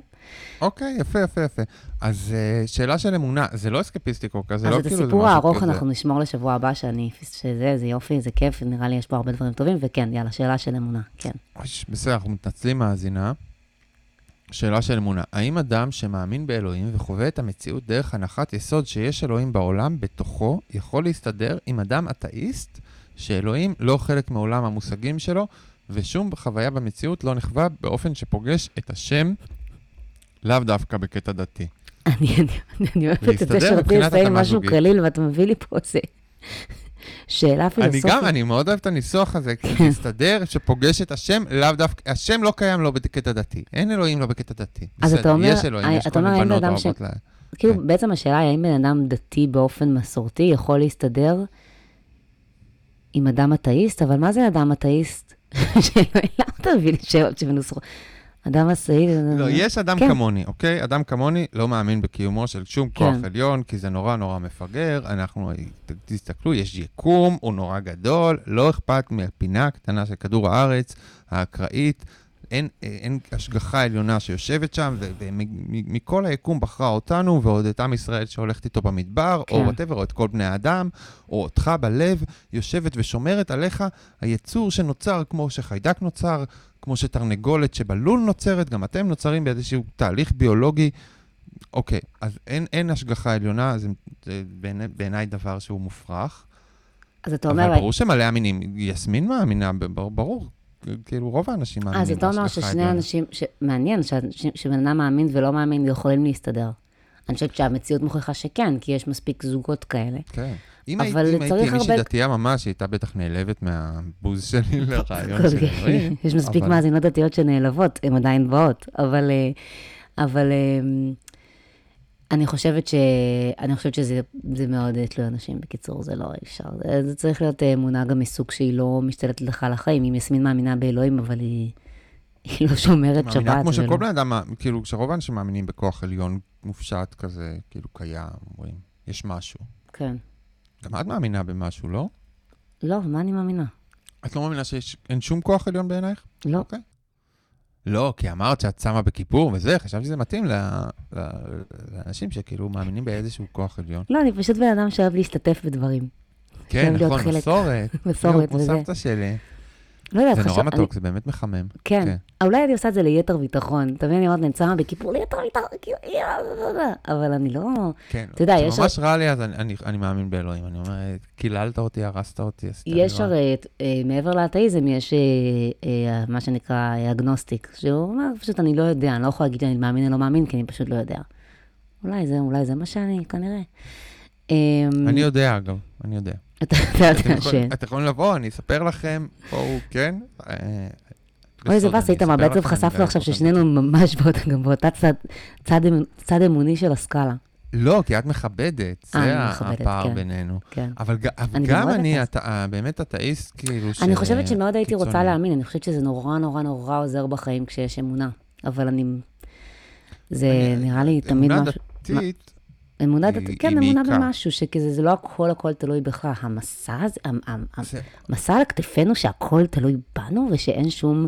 אוקיי, יפה, יפה, יפה. אז uh, שאלה של אמונה, זה לא אסקפיסטי כל כך, זה אז לא את כאילו... זה הסיפור משהו הארוך כזה. אנחנו נשמור לשבוע הבא, שאני, שזה, זה יופי, זה כיף, נראה לי יש פה הרבה דברים טובים, וכן, יאללה, שאלה של אמונה, כן. בסדר, אנחנו מתנצלים מאזינה. שאלה של אמונה, האם אדם שמאמין באלוהים וחווה את המציאות דרך הנחת יסוד שיש אלוהים בעולם בתוכו, יכול להסתדר עם אדם אתאיסט, שאלוהים לא חלק מעולם המושגים שלו, ושום חוויה במציאות לא נחווה באופן שפוגש את השם, לאו דווקא בקטע דתי. אני, אני, אני, אני אוהבת את זה שרציתי לסיים משהו. קליל, ואתה מביא לי פה איזה שאלה אני פילוסופית. גם, אני מאוד אוהב את הניסוח הזה, כי להסתדר, שפוגש את השם, לאו דווקא, השם לא קיים לא בקטע דתי. אין אלוהים לא בקטע דתי. אז אתה אומר- יש אלוהים, אה, יש כל מיני בנות אוהבות ל... כאילו, כן. בעצם השאלה היא, האם בן אדם דתי באופן מסורתי יכול להסתדר עם אדם אתאיסט? אבל מה זה אדם אתאיסט? למה אתה מביא לי שאלות שמנוסחות? אדם אתאיסט... לא, יש אדם כן. כמוני, אוקיי? אדם כמוני לא מאמין בקיומו של שום כוח כן. עליון, כי זה נורא נורא מפגר. אנחנו, ת- תסתכלו, יש יקום, הוא נורא גדול, לא אכפת מהפינה הקטנה של כדור הארץ, האקראית. אין, אין השגחה עליונה שיושבת שם, ומכל היקום בחרה אותנו, ועוד את עם ישראל שהולכת איתו במדבר, כן. או whatever, או את כל בני האדם, או אותך בלב, יושבת ושומרת עליך, היצור שנוצר כמו שחיידק נוצר, כמו שתרנגולת שבלול נוצרת, גם אתם נוצרים באיזשהו תהליך ביולוגי. אוקיי, אז אין, אין השגחה עליונה, זה, זה בעיני, בעיניי דבר שהוא מופרך. אז אתה אבל אומר, ברור שמלא אמינים, יסמין מאמינה, ברור, כאילו רוב האנשים מאמינים אז אתה אומר ששני. אנשים, מעניין שבן אדם מאמין ולא מאמין יכולים להסתדר. אני חושבת שהמציאות מוכיחה שכן, כי יש מספיק זוגות כאלה. כן. אם אבל הייתי, אם הייתי מישהי הרבה- דתייה ממש, היא הייתה בטח נעלבת מהבוז שלי לרעיון של אלוהים. יש מספיק אבל- מאזינות דתיות שנעלבות, הן עדיין באות, אבל, אה, אבל, אה, אני חושבת, ש... אני חושבת שזה זה מאוד אה, תלוי אנשים, בקיצור, זה לא אפשר. זה, זה צריך להיות אה, אמונה גם מסוג שהיא לא משתלטת לך על החיים. אם יסמין מאמינה באלוהים, אבל היא, היא לא שומרת שבת. מאמינה כמו שכל בן אדם, כאילו, כשרוב האנשים מאמינים בכוח עליון מופשט כזה, כאילו, קיים, אומרים, יש משהו. כן. גם את מאמינה במשהו, לא? לא, מה אני מאמינה? את לא מאמינה שאין שום כוח עליון בעינייך? לא. אוקיי. לא, כי אמרת שאת שמה בכיפור וזה, חשבתי שזה מתאים ל- ל- לאנשים שכאילו מאמינים באיזשהו כוח עליון. לא, אני פשוט בן אדם שאוהב להשתתף בדברים. כן, נכון. מסורת. מסורת כמו וזה. סבתא שלי. לא יודעת, זה נורא חשוב- מתוק, זה באמת מחמם. כן. כן. אולי אני עושה את זה ליתר ביטחון. אתה מבין, אני אומרת, אני שמה בכיפור ליתר ביטחון, כאילו, אבל אני לא... כן, אתה יודע, יש- כשממש רע לי, אז אני- אני- אני מאמין באלוהים. אני אומר, קיללת אותי, הרסת אותי, עשית לי יש רע. הרי, אה, מעבר לאתאיזם, יש אה, אה, מה שנקרא אגנוסטיק, שהוא אומר, פשוט אני לא יודע, אני לא יכולה להגיד שאני מאמין או לא מאמין, כי אני פשוט לא יודע. אולי זה, אולי זה מה שאני, כנראה. אה, אני יודע, אגב, אני יודע. אתה אתם. יכולים- לבוא, אני אספר לכם, בואו, כן? אה, אוי, בסוד, באס, איתמר, בעצם חשפנו אני עכשיו לכם. ששנינו ממש באותה- צד- אמ- צד אמוני של הסקאלה. לא, כי את מכבדת, אה, זה הפער כן. בינינו. כן. אבל גם אני, אה, באמת אתאיסט, כאילו, ש... אני חושבת שמאוד הייתי רוצה. להאמין, אני חושבת שזה נורא נורא נורא עוזר בחיים כשיש אמונה. אבל אני... זה נראה לי תמיד אמונה משהו... דתית, אמונה דתית, כן, אמונה. במשהו, שכזה, זה לא הכל הכל תלוי בך. המסע הזה, המ- המ- המ- זה- המסע על כתפינו שהכל תלוי בנו ושאין שום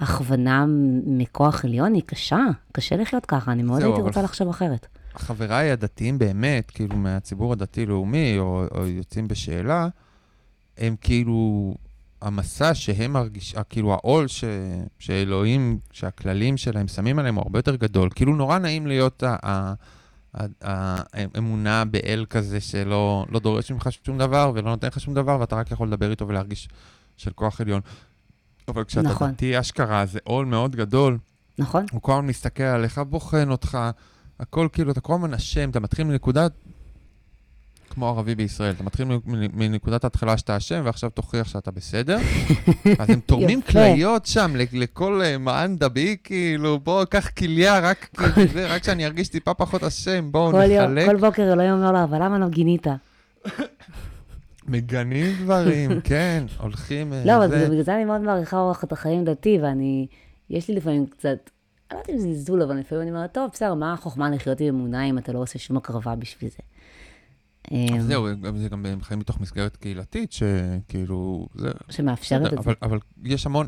הכוונה מכוח עליון, היא קשה. קשה לחיות ככה, אני מאוד הייתי רוצה לחשוב אחרת. חבריי הדתיים באמת, כאילו מהציבור הדתי-לאומי, או, או יוצאים בשאלה, הם כאילו, המסע שהם מרגיש, כאילו העול ש, שאלוהים, שהכללים שלהם שמים עליהם הוא הרבה יותר גדול. כאילו נורא נעים להיות ה, ה, האמונה באל כזה שלא לא דורש ממך שום דבר ולא נותן לך שום דבר, ואתה רק יכול לדבר איתו ולהרגיש של כוח עליון. אבל כשאתה נכון. דתי אשכרה, זה עול מאוד גדול. נכון? הוא כל הזמן מסתכל עליך, בוחן אותך, הכל כאילו, אתה כל הזמן אשם, אתה מתחיל מנקודת, כמו ערבי בישראל, אתה מתחיל מנ- מנקודת ההתחלה שאתה אשם, ועכשיו תוכיח שאתה בסדר. אז הם תורמים. כליות שם לכל אה, מען דבי, כאילו, בוא, קח כליה, רק כי זה, רק שאני ארגיש טיפה פחות אשם, בואו נחלק. כל בוקר אלוהים אומר לו, אבל למה לא גינית? מגנים דברים, כן, הולכים... אה, לא, אבל בגלל זה אני מאוד מעריכה אורח את החיים דתי, ואני, יש לי לפעמים קצת, אני לא יודעת אם זה זלזול, אבל לפעמים אני אומרת, טוב, בסדר, מה החוכמה לחיות עם אמונה אם אתה לא עושה שום הקרבה בשביל זה? אמ, אז זהו, זה גם חיים מתוך מסגרת קהילתית, שכאילו, זה... שמאפשרת את זה. אבל, יש המון,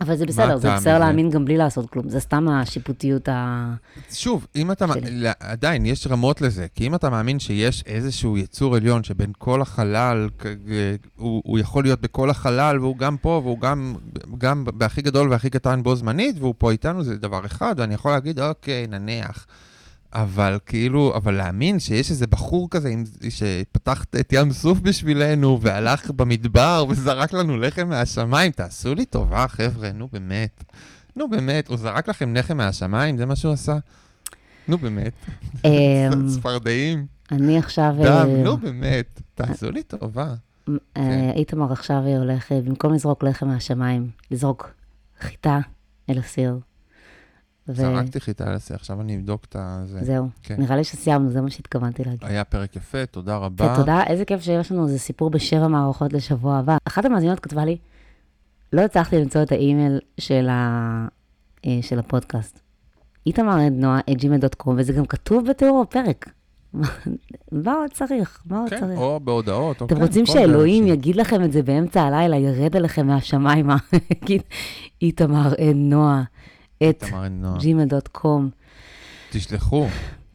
אבל זה בסדר, זה בסדר? להאמין גם בלי לעשות כלום, זה סתם השיפוטיות ה... שוב, אם אתה, שלי. עדיין יש רמות לזה, כי אם אתה מאמין שיש איזשהו יצור עליון שבין כל החלל, הוא, הוא יכול להיות בכל החלל, והוא גם פה, והוא גם, גם בהכי גדול והכי קטן בו זמנית, והוא פה איתנו, זה דבר אחד, ואני יכול להגיד, אוקיי, נניח. אבל כאילו, אבל להאמין שיש איזה בחור כזה עם, שפתח את ים סוף בשבילנו, והלך במדבר וזרק לנו לחם מהשמיים, תעשו לי טובה, חבר'ה, נו באמת. נו באמת, הוא זרק לכם לחם מהשמיים, זה מה שהוא עשה? נו באמת. אמ, צפרדעים, אני עכשיו... דם, אה, נו באמת. תעשו לי טובה. אה, כן. איתמר עכשיו הולך, אה, במקום לזרוק לחם מהשמיים, לזרוק חיטה אל הסיר. ו- זרקתי חיטה על השיא, עכשיו אני אבדוק את זה. זהו, כן. נראה לי שסיימנו, זה מה שהתכוונתי להגיד. היה פרק יפה, תודה רבה. ותודה, איזה כיף שיש לנו איזה סיפור בשבע מערכות לשבוע הבא. אחת המאזינות כתבה לי, לא הצלחתי למצוא את האימייל של, ה... אה, של הפודקאסט. איתמר נועה, את gmail.com, וזה גם כתוב בתיאור הפרק. מה עוד צריך? מה עוד כן, צריך? או בהודעות, אתם כן, רוצים שאלוהים יגיד לכם את זה באמצע הלילה, ירד עליכם מהשמיים, יגיד, איתמר אין נועה, את gmail.com. תשלחו,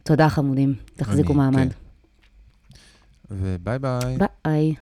תודה חמודים, תחזיקו מעמד. כן. וביי ביי. ביי.